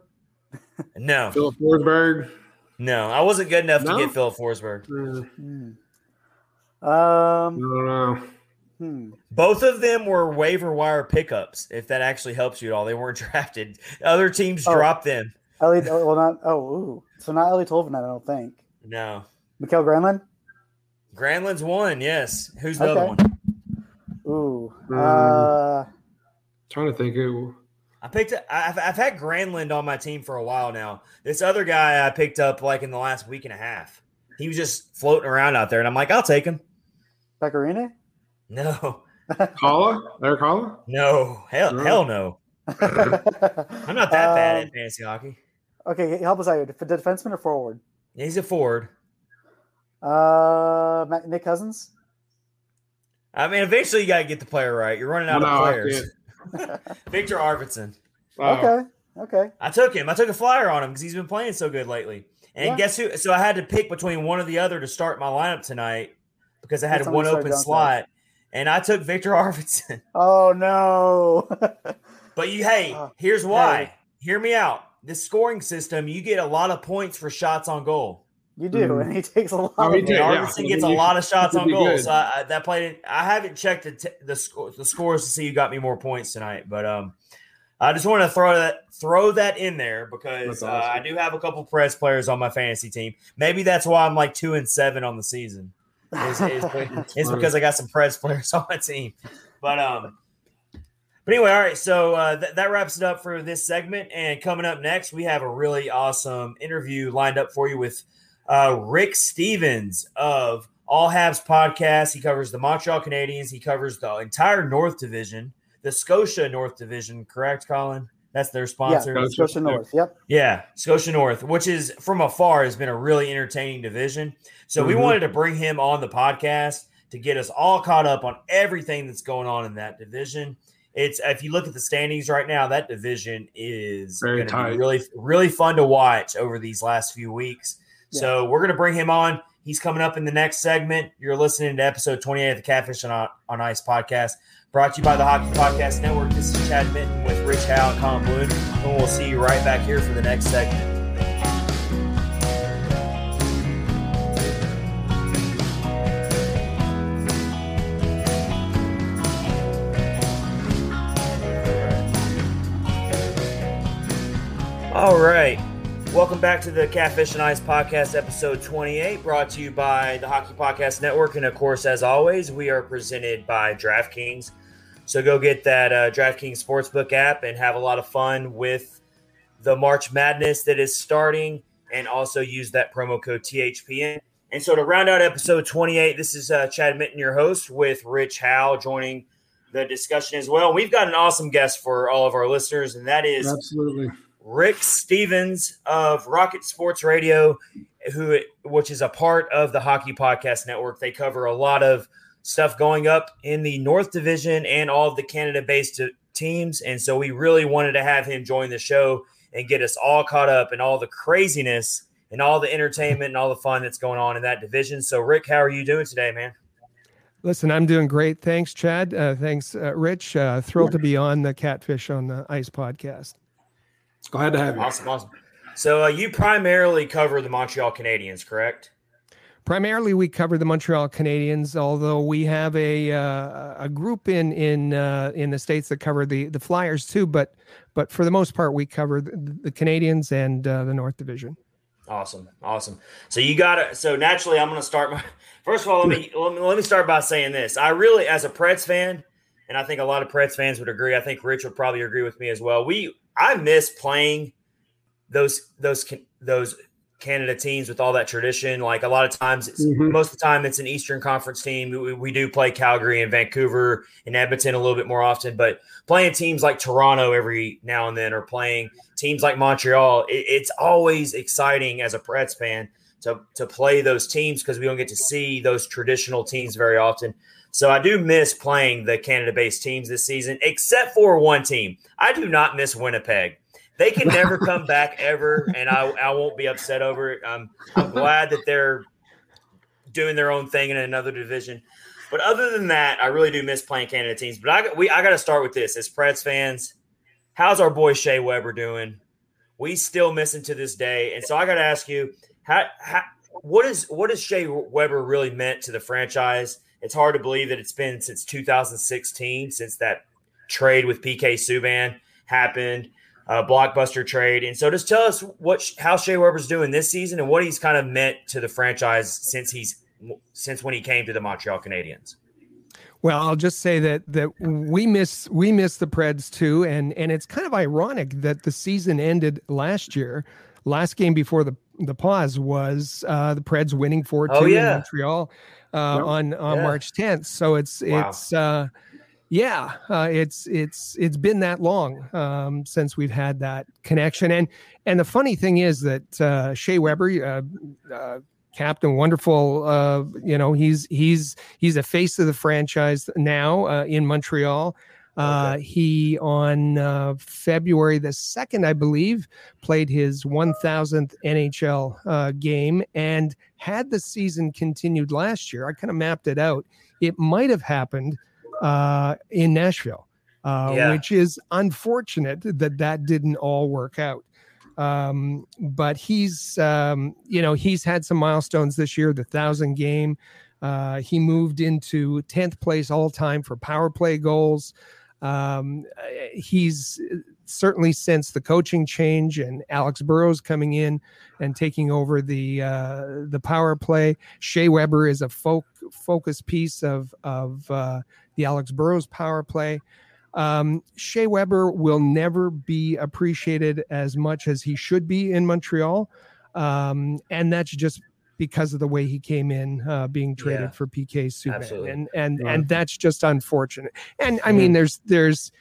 No, Filip Forsberg. no, I wasn't good enough No? to get Filip Forsberg. Uh, Hmm. I Um, don't know. hmm. Both of them were waiver wire pickups. If that actually helps you at all, they weren't drafted. Other teams Oh. dropped them. Eeli, oh, well, not oh, ooh. so not Eeli Tolvanen, I don't think. No, Mikael Granlund. Granlund's one. Yes. Who's the other one? Ooh, Hmm. uh, trying to think who. I picked. I've, I've had Granlund on my team for a while now. This other guy I picked up like in the last week and a half. He was just floating around out there, and I'm like, I'll take him. Pekka Rinne. No, Haula? Erik Haula? no, hell, No. hell no. I'm not that bad Um, at fantasy hockey. Okay, help us out here. Def- defenseman or forward? He's a forward. Uh, Nick Cousins. I mean, eventually you got to get the player right. You're running out No, of players. Victor Arvidsson. Oh, Okay, okay. I took him. I took a flyer on him because he's been playing so good lately. And Yeah. guess who? So I had to pick between one or the other to start my lineup tonight because I had Who's one open start slot, and I took Victor Arvidsson. Oh no. But you, hey, Oh, here's why. hey. Hear me out. This scoring system, you get a lot of points for shots on goal. You do, Mm. and he takes a lot. Oh, of he did, them. yeah. Arvidsson I gets a lot of shots on be goal. So I, I- that played. I haven't checked the t- the, sco- the scores to see who got me more points tonight, but um, I just want to throw that throw that in there because That's uh. I do have a couple press players on my fantasy team. Maybe that's why I'm like two and seven on the season. Is, is, That's it's because I got some press players on my team. But um, but anyway, all right. So uh, th- that wraps it up for this segment. And coming up next, we have a really awesome interview lined up for you with uh, Rick Stephens of All Habs podcast. He covers the Montreal Canadiens. He covers the entire North Division, the Scotia North Division. Correct, Colin? That's their sponsor. Yeah, Scotia North. Yep. Yeah, Scotia North, which is from afar has been a really entertaining division. So we Mhm. wanted to bring him on the podcast to get us all caught up on everything that's going on in that division. It's if you look at the standings right now, that division is Very tight. really really fun to watch over these last few weeks. So we're going to bring him on. He's coming up in the next segment. You're listening to episode 28 of the Catfish on, on Ice podcast, brought to you by the Hockey Podcast Network. This is Chad Mitten with Rich Howe and Colin Bloom, and we'll see you right back here for the next segment. All right. Welcome back to the Catfish and Ice Podcast, episode 28, brought to you by the Hockey Podcast Network. And of course, as always, we are presented by DraftKings. So go get that uh, DraftKings Sportsbook app and have a lot of fun with the March Madness that is starting, and also use that promo code THPN. And so to round out episode 28, this is uh, Chad Minton, your host, with Rich Howe joining the discussion as well. We've got an awesome guest for all of our listeners, and that is Absolutely. Rick Stephens of Rocket Sports Radio, who which is a part of the Hockey Podcast Network. They cover a lot of stuff going up in the North Division and all of the Canada-based teams, and so we really wanted to have him join the show and get us all caught up in all the craziness and all the entertainment and all the fun that's going on in that division. So, Rick, how are you doing today, man? Listen, I'm doing great. Thanks, Chad. Uh, thanks, uh, Rich. Uh, thrilled to be on the Catfish on the Ice podcast. Glad to have you. Awesome, awesome. So, uh, you primarily cover the Montreal Canadiens, correct? Primarily, we cover the Montreal Canadiens, although we have a uh, a group in in uh, in the states that cover the the Flyers too. But but for the most part, we cover the, the Canadiens and uh, the North Division. Awesome, awesome. So you got to. So naturally, I'm going to start my. First of all, let me, let me let me start by saying this. I really, as a Preds fan, and I think a lot of Preds fans would agree. I think Rich would probably agree with me as well. We I miss playing those those those Canada teams with all that tradition. Like a lot of times, it's mm-hmm. most of the time it's an Eastern Conference team. We, we, do play Calgary and Vancouver and Edmonton a little bit more often, but playing teams like Toronto every now and then, or playing teams like Montreal, it, it's always exciting as a Preds fan to to play those teams because we don't get to see those traditional teams very often. So I do miss playing the Canada-based teams this season, except for one team. I do not miss Winnipeg. They can never come back ever, and I, I won't be upset over it. I'm I'm glad that they're doing their own thing in another division. But other than that, I really do miss playing Canada teams. But I we I got to start with this as Preds fans. How's our boy Shea Weber doing? We still miss him to this day, and so I got to ask you, how, how what is what has Shea Weber really meant to the franchise? It's hard to believe that it's been since 2016 since that trade with PK Subban happened uh, blockbuster trade. And so just tell us what how Shea Weber's doing this season and what he's kind of meant to the franchise since he's since when he came to the Montreal Canadiens. Well, I'll just say that that we miss we miss the Preds too, and and it's kind of ironic that the season ended last year. Last game before the the pause was uh, the Preds winning four two oh, yeah. in Montreal uh, on on yeah. March 10th. So it's wow. it's uh, yeah, uh, it's it's it's been that long um, since we've had that connection, and and the funny thing is that uh, Shea Weber, uh, uh captain, wonderful, uh, you know, he's he's he's a face of the franchise now uh, in Montreal. Okay. He on February the second, I believe, played his 1,000th NHL game, and had the season continued last year, I kind of mapped it out. It might have happened uh, in Nashville, uh, yeah. which is unfortunate that that didn't all work out. Um, but he's, um, you know, he's had some milestones this year. The thousand game, uh, he moved into tenth place all time for power play goals. Um, he's certainly since the coaching change and Alex Burrows coming in and taking over the uh, the power play. Shea Weber is a folk, focus piece of of uh, the Alex Burrows power play. Um, Shea Weber will never be appreciated as much as he should be in Montreal, um, and that's just because of the way he came in, uh, being traded yeah, for PK Subban, and and yeah. and that's just unfortunate. And I mean, there's there's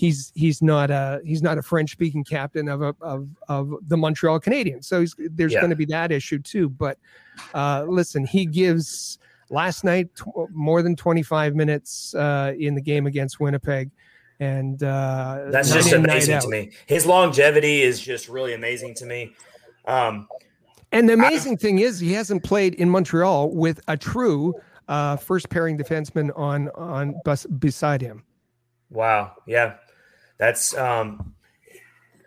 he's he's not a he's not a French speaking captain of a, of of the Montreal Canadiens, so there's yeah. going to be that issue too. But uh, listen, he gives last night t- more than 25 minutes uh, in the game against Winnipeg. And uh, that's just amazing to me. His longevity is just really amazing to me. Um, and the amazing I, thing is, he hasn't played in Montreal with a true uh, first pairing defenseman on on bus, beside him. Wow. Yeah, that's um,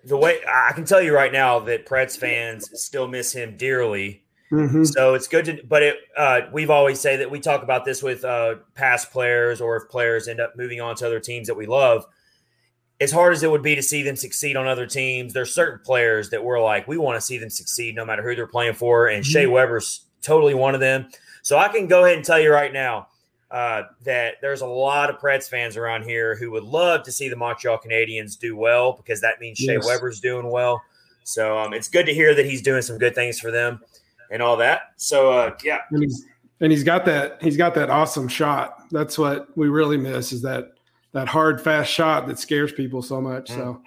the way I can tell you right now that Preds fans still miss him dearly Mm-hmm. So it's good to, but it, uh, we've always say that we talk about this with uh, past players or if players end up moving on to other teams that we love. as hard as it would be to see them succeed on other teams, there's certain players that we're like, we want to see them succeed no matter who they're playing for. And mm-hmm. Shea Weber's totally one of them. So I can go ahead and tell you right now uh, that there's a lot of Preds fans around here who would love to see the Montreal Canadiens do well because that means Shea yes. Weber's doing well. So um, it's good to hear that he's doing some good things for them and all that. So uh, yeah, and he's and he's got that he's got that awesome shot. That's what we really miss is that that hard fast shot that scares people so much. So mm.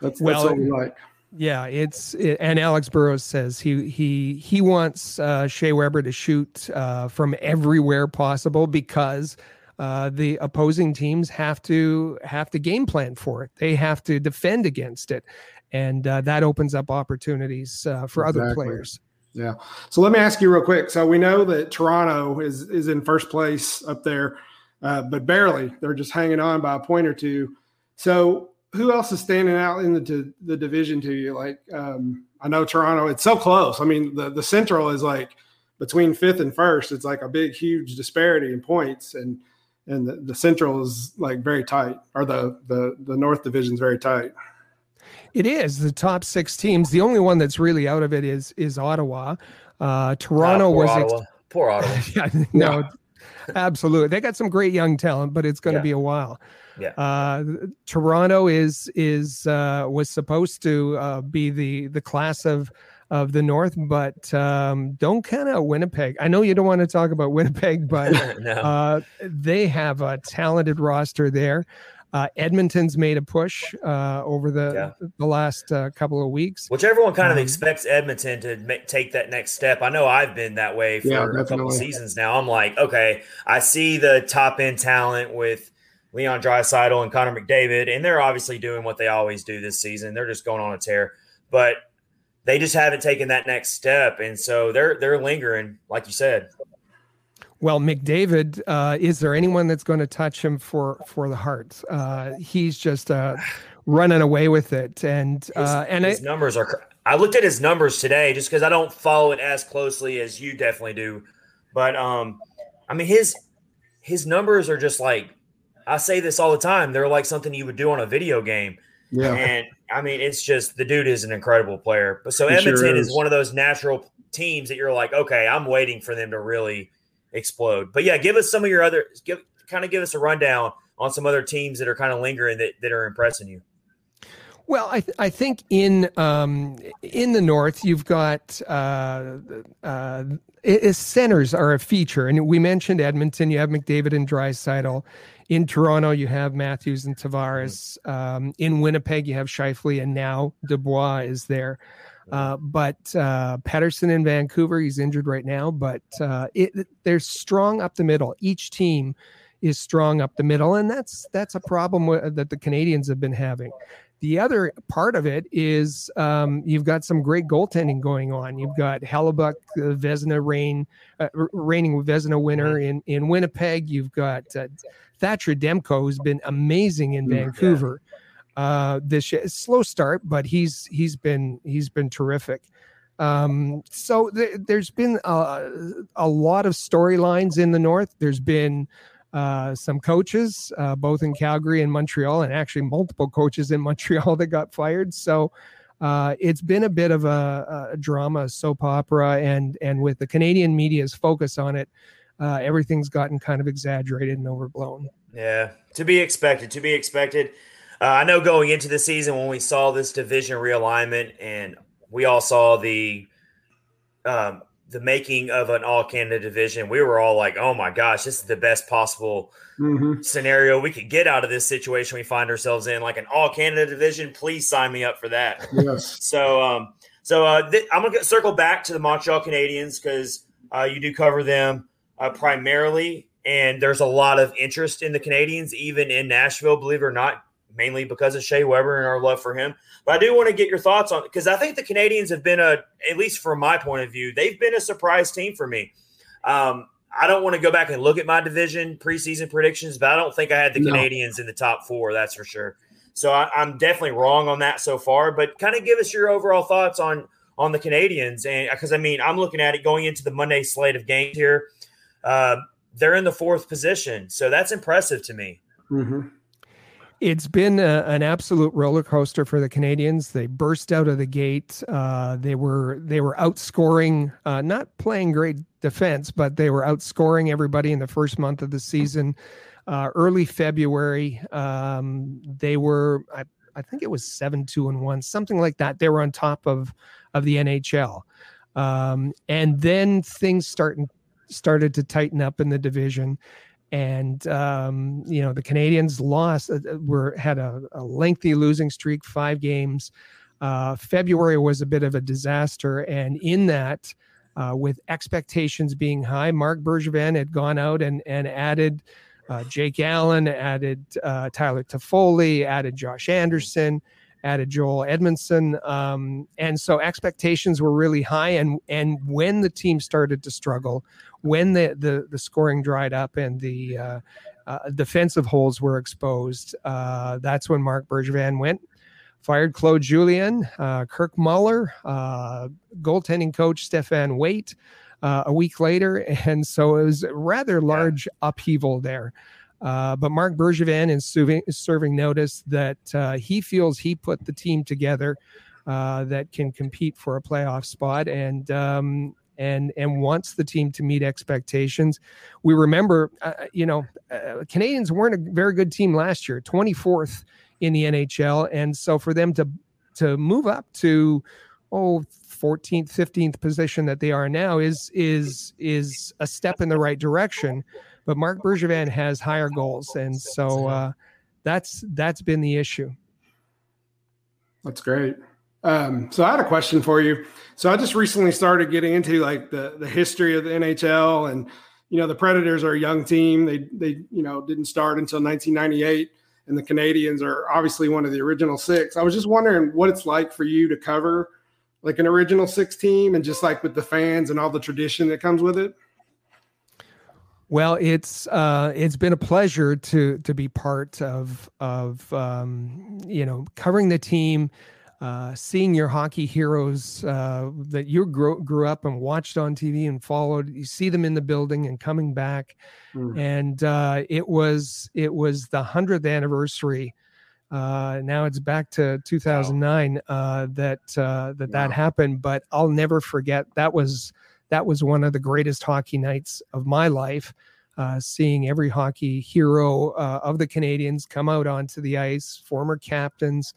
that's, that's well, what we like. Yeah, it's it, and Alex Burrows says he he he wants uh, Shea Weber to shoot uh, from everywhere possible because uh, the opposing teams have to have to game plan for it. They have to defend against it, and uh, that opens up opportunities uh, for exactly. other players. Yeah. So let me ask you real quick. So we know that Toronto is is in first place up there, uh, but barely. They're just hanging on by a point or two. So who else is standing out in the the division to you? Like um, I know Toronto. It's so close. I mean, the the Central is like between fifth and first. It's like a big, huge disparity in points, and and the, the Central is like very tight, or the the the North Division is very tight. It is the top six teams. The only one that's really out of it is is Ottawa. Uh, Toronto was Ottawa. Ex- poor Ottawa. yeah, no, yeah. absolutely. They got some great young talent, but it's going to yeah. be a while. Yeah. Uh, Toronto is is uh, was supposed to uh, be the the class of of the North, but um, don't count out Winnipeg. I know you don't want to talk about Winnipeg, but no. uh, they have a talented roster there. Uh, Edmonton's made a push uh, over the yeah. the last uh, couple of weeks, which everyone kind of um, expects Edmonton to make, take that next step. I know I've been that way for yeah, a couple of seasons now. I'm like, okay, I see the top end talent with Leon Draisaitl and Connor McDavid, and they're obviously doing what they always do this season. They're just going on a tear, but they just haven't taken that next step, and so they're they're lingering, like you said. Well, McDavid, uh, is there anyone that's going to touch him for for the Hart? Uh, he's just uh, running away with it, and uh, and his numbers are. I looked at his numbers today just because I don't follow it as closely as you definitely do, but um, I mean his his numbers are just like I say this all the time. They're like something you would do on a video game. Yeah. And I mean, it's just the dude is an incredible player. But so he Edmonton sure is. is one of those natural teams that you're like, okay, I'm waiting for them to really explode. But yeah, give us some of your other give kind of give us a rundown on some other teams that are kind of lingering that, that are impressing you. Well, I, th- I think in um, in the north you've got uh, uh, centers are a feature, and we mentioned Edmonton. You have McDavid and Draisaitl. In Toronto, you have Matthews and Tavares. Um, in Winnipeg, you have Scheifele, and now Dubois is there. Uh, but uh, Pettersson in Vancouver, he's injured right now, but uh, it, they're strong up the middle. Each team is strong up the middle, and that's that's a problem that the Canadiens have been having. The other part of it is um, you've got some great goaltending going on. You've got Hellebuyck, the Vezina reign, uh, reigning Vezina winner in in Winnipeg. You've got uh, Thatcher Demko, who's been amazing in Vancouver. Uh, this year. Slow start, but he's he's been he's been terrific. Um, so th- there's been a, a lot of storylines in the north. There's been uh, some coaches, uh, both in Calgary and Montreal, and actually multiple coaches in Montreal that got fired. So uh, it's been a bit of a, a, drama, soap opera, and and with the Canadian media's focus on it, uh, everything's gotten kind of exaggerated and overblown. Yeah, to be expected. To be expected. Uh, I know going into the season when we saw this division realignment and we all saw the um, the making of an all Canada division, we were all like, "Oh my gosh, this is the best possible mm-hmm. scenario we could get out of this situation we find ourselves in, like an all Canada division. Please sign me up for that." Yes. so, um, so uh, th- I'm gonna circle back to the Montreal Canadiens because uh, you do cover them uh, primarily, and there's a lot of interest in the Canadiens, even in Nashville. Believe it or not, mainly because of Shea Weber and our love for him. But I do want to get your thoughts on because I think the Canadiens have been a, at least from my point of view, they've been a surprise team for me. Um, I don't want to go back and look at my division preseason predictions, but I don't think I had the no. Canadiens in the top four. That's for sure. So I, am definitely wrong on that so far. But kind of give us your overall thoughts on on the Canadiens, and because I mean I'm looking at it going into the Monday slate of games here. Uh, they're in the fourth position, so that's impressive to me. Mm-hmm it's been a, an absolute roller coaster for the Canadiens. They burst out of the gate. Uh, they were they were outscoring, uh, not playing great defense, but they were outscoring everybody in the first month of the season. Uh, early February, um, they were I, I think it was seven two and one, something like that. They were on top of of the NHL, um, and then things started started to tighten up in the division and um, you know the Canadiens lost uh, uh, were had a, a, lengthy losing streak, five games. Uh, February was a bit of a disaster, and in that, uh, with expectations being high, Marc Bergevin had gone out and and added uh, Jake Allen, added uh, Tyler Toffoli, added Josh Anderson, added Joel Edmundson. um, and so expectations were really high. And and when the team started to struggle, when the the, the scoring dried up and the uh, uh, defensive holes were exposed, uh, that's when Marc Bergevin went. Fired Claude Julien, uh, Kirk Muller, uh, goaltending coach Stefan Waite a week later. And so it was a rather large yeah. upheaval there. Uh, but Marc Bergevin is serving, serving notice that uh, he feels he put the team together uh, that can compete for a playoff spot, and um, and and wants the team to meet expectations. We remember, uh, you know, uh, Canadiens weren't a very good team last year, 24th in the NHL, and so for them to to move up to oh 14th 15th position that they are now is is is a step in the right direction but Marc Bergevin has higher goals, and so uh, that's that's been the issue. That's great. Um, so I had a question for you. So I just recently started getting into like the the history of the NHL, and you know the Predators are a young team. They they you know didn't start until 1998, and the Canadiens are obviously one of the original six. I was just wondering what it's like for you to cover like an original six team, and just like with the fans and all the tradition that comes with it. Well, it's uh, it's been a pleasure to to be part of of um, you know covering the team, uh, seeing your hockey heroes uh, that you grew grew up and watched on TV and followed. You see them in the building and coming back, mm. and uh, it was it was the hundredth anniversary. Uh, now it's back to 2009 uh, that uh, that wow. that happened, but I'll never forget that was that was one of the greatest hockey nights of my life. Uh, seeing every hockey hero uh, of the Canadiens come out onto the ice, former captains,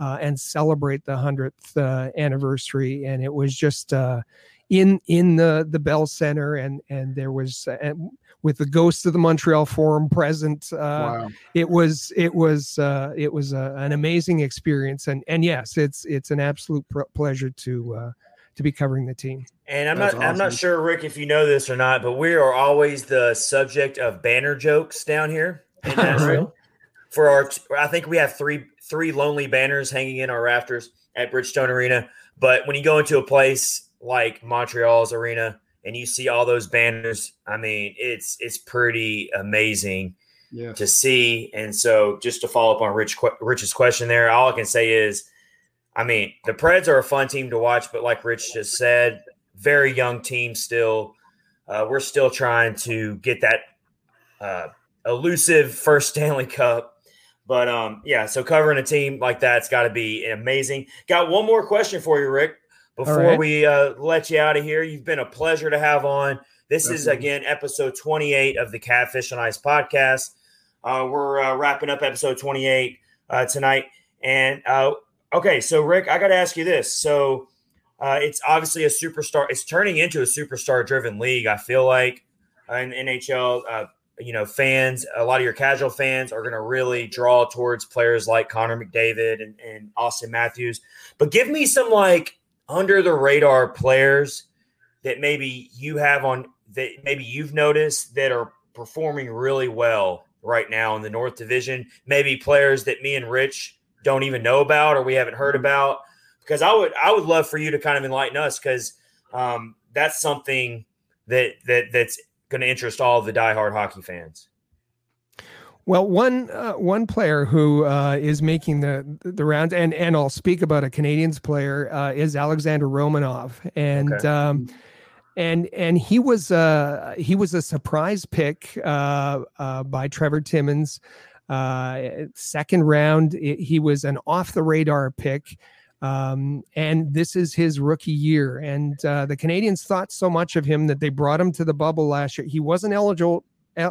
uh, and celebrate the hundredth uh, anniversary. And it was just uh, in in the the Bell Center, and and there was uh, with the ghost of the Montreal Forum present. Wow. It was it was it was an amazing experience, and and yes, it's it's an absolute pr- pleasure to to be covering the team. And I'm That's not awesome. I'm not sure, Rick, if you know this or not, but we are always the subject of banner jokes down here in Nashville. For our, I think we have three three lonely banners hanging in our rafters at Bridgestone Arena. But when you go into a place like Montreal's arena and you see all those banners, I mean, it's it's pretty amazing yes. to see. And so, just to follow up on Rich Rich's question there, all I can say is I mean, the Preds are a fun team to watch, but like Rich just said, very young team still. Uh, we're still trying to get that uh, elusive first Stanley Cup. But um, yeah, so covering a team like that's got to be amazing. Got one more question for you, Rick, before right. we uh, let you out of here. You've been a pleasure to have on. This is again episode 28 of the Catfish on Ice podcast. Uh, we're uh, wrapping up episode 28 uh, tonight, and uh, Okay, so Rick, I got to ask you this. So uh, it's obviously a superstar. It's turning into a superstar-driven league. I feel like uh, in NHL, uh, you know, fans, a lot of your casual fans are going to really draw towards players like Connor McDavid and, and Auston Matthews. But give me some like under the radar players that maybe you have on that maybe you've noticed that are performing really well right now in the North Division. Maybe players that me and Rich don't even know about or we haven't heard mm-hmm. about because i would i would love for you to kind of enlighten us because um, that's something that that that's going to interest all of the diehard hockey fans well, one uh, one player who uh, is making the the rounds, and and I'll speak about a Canadiens player uh, is Alexander Romanov, and okay. um, and and he was uh, he was a surprise pick uh, uh, by Trevor Timmins Uh, second round, it, he was an off the radar pick. Um, and this is his rookie year. And uh, the Canadiens thought so much of him that they brought him to the bubble last year. He wasn't eligible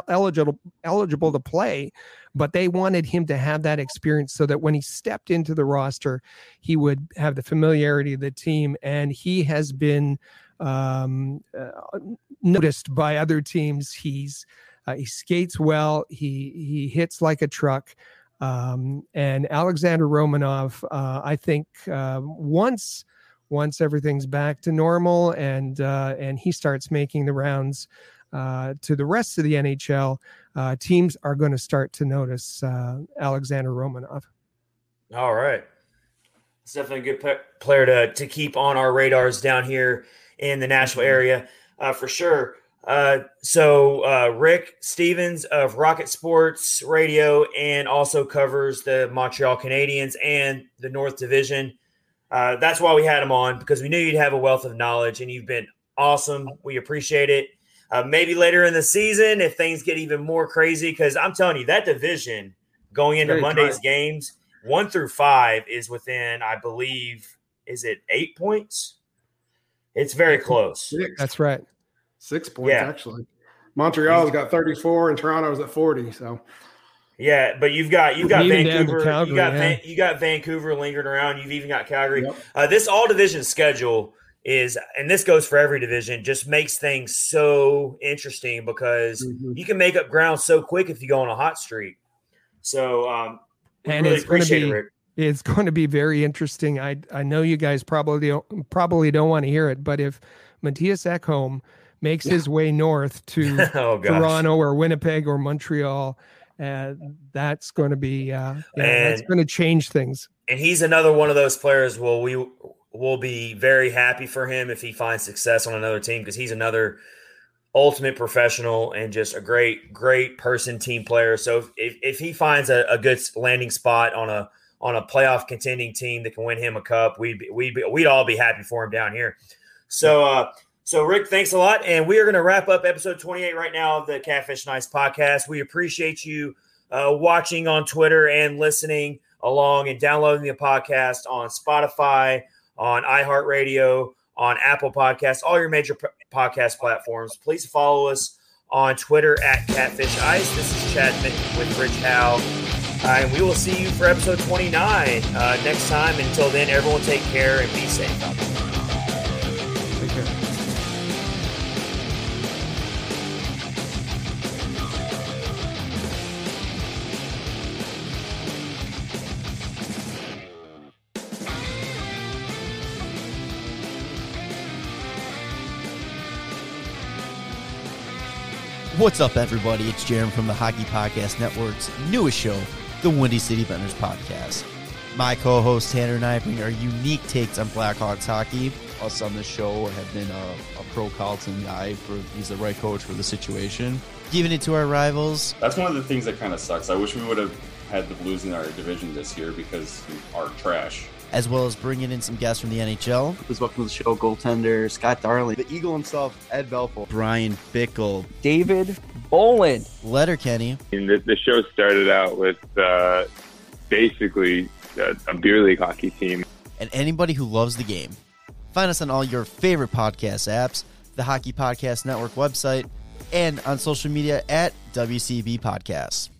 eligible eligible to play, but they wanted him to have that experience so that when he stepped into the roster, he would have the familiarity of the team. And he has been um, uh, noticed by other teams. He's uh, he skates well. He he hits like a truck. Um, and Alexander Romanov, uh, I think uh, once once everything's back to normal and uh, and he starts making the rounds uh, to the rest of the NHL, uh, teams are going to start to notice uh, Alexander Romanov. All right, it's definitely a good player to to keep on our radars down here in the Nashville mm-hmm. area uh, for sure. Uh, so uh, Rick Stephens of Rocket Sports Radio and also covers the Montreal Canadiens and the North Division. Uh, that's why we had him on because we knew you'd have a wealth of knowledge and you've been awesome. We appreciate it. Uh, maybe later in the season, if things get even more crazy, because I'm telling you, that division going into Monday's tight. games, one through five, is within, I believe, is it eight points? It's very close. That's right. Six points, yeah. actually. Montreal's got 34 and Toronto's at 40. So, yeah, but you've got you've got even Vancouver, Calgary, you got yeah. Van, you got Vancouver lingering around. You've even got Calgary. Yep. Uh, this all division schedule is, and this goes for every division, just makes things so interesting because mm-hmm. you can make up ground so quick if you go on a hot streak. So, um, and really it's going to be. It, it's going to be very interesting. I I know you guys probably don't, probably don't want to hear it, but if Mattias Ekholm makes yeah. his way north to oh, Toronto or Winnipeg or Montreal, uh, that's going to be uh, yeah, that's going to change things. And he's another one of those players. Well, we will be very happy for him if he finds success on another team because he's another ultimate professional and just a great, great person, team player. So if, if he finds a, a good landing spot on a on a playoff contending team that can win him a cup, we'd we'd we'd all be happy for him down here. So uh, so Rick, thanks a lot, and we are going to wrap up episode 28 right now of the Catfish Nice podcast. We appreciate you uh, watching on Twitter and listening along and downloading the podcast on Spotify on iHeartRadio, on Apple Podcasts, all your major p- podcast platforms. Please follow us on Twitter at Catfish Ice. This is Chad with Rich Howe. Uh, and we will see you for episode 29 uh, next time. Until then, everyone take care and be safe What's up, everybody? It's Jarom from the Hockey Podcast Network's newest show, the Windy City Benders Podcast. My co host Tanner and I bring our unique takes on Blackhawks hockey. Us on this show have been a, a pro Colliton guy for he's the right coach for the situation. Giving it to our rivals. That's one of the things that kind of sucks. I wish we would have had the Blues in our division this year because our trash as well as bringing in some guests from the NHL. Please welcome to the show goaltender Scott Darling, the Eagle himself, Ed Belfour, Bryan Bickell, David Bolland, Letterkenny. The, the show started out with uh, basically a, a beer league hockey team. And anybody who loves the game. Find us on all your favorite podcast apps, the Hockey Podcast Network website, and on social media at WCB Podcasts.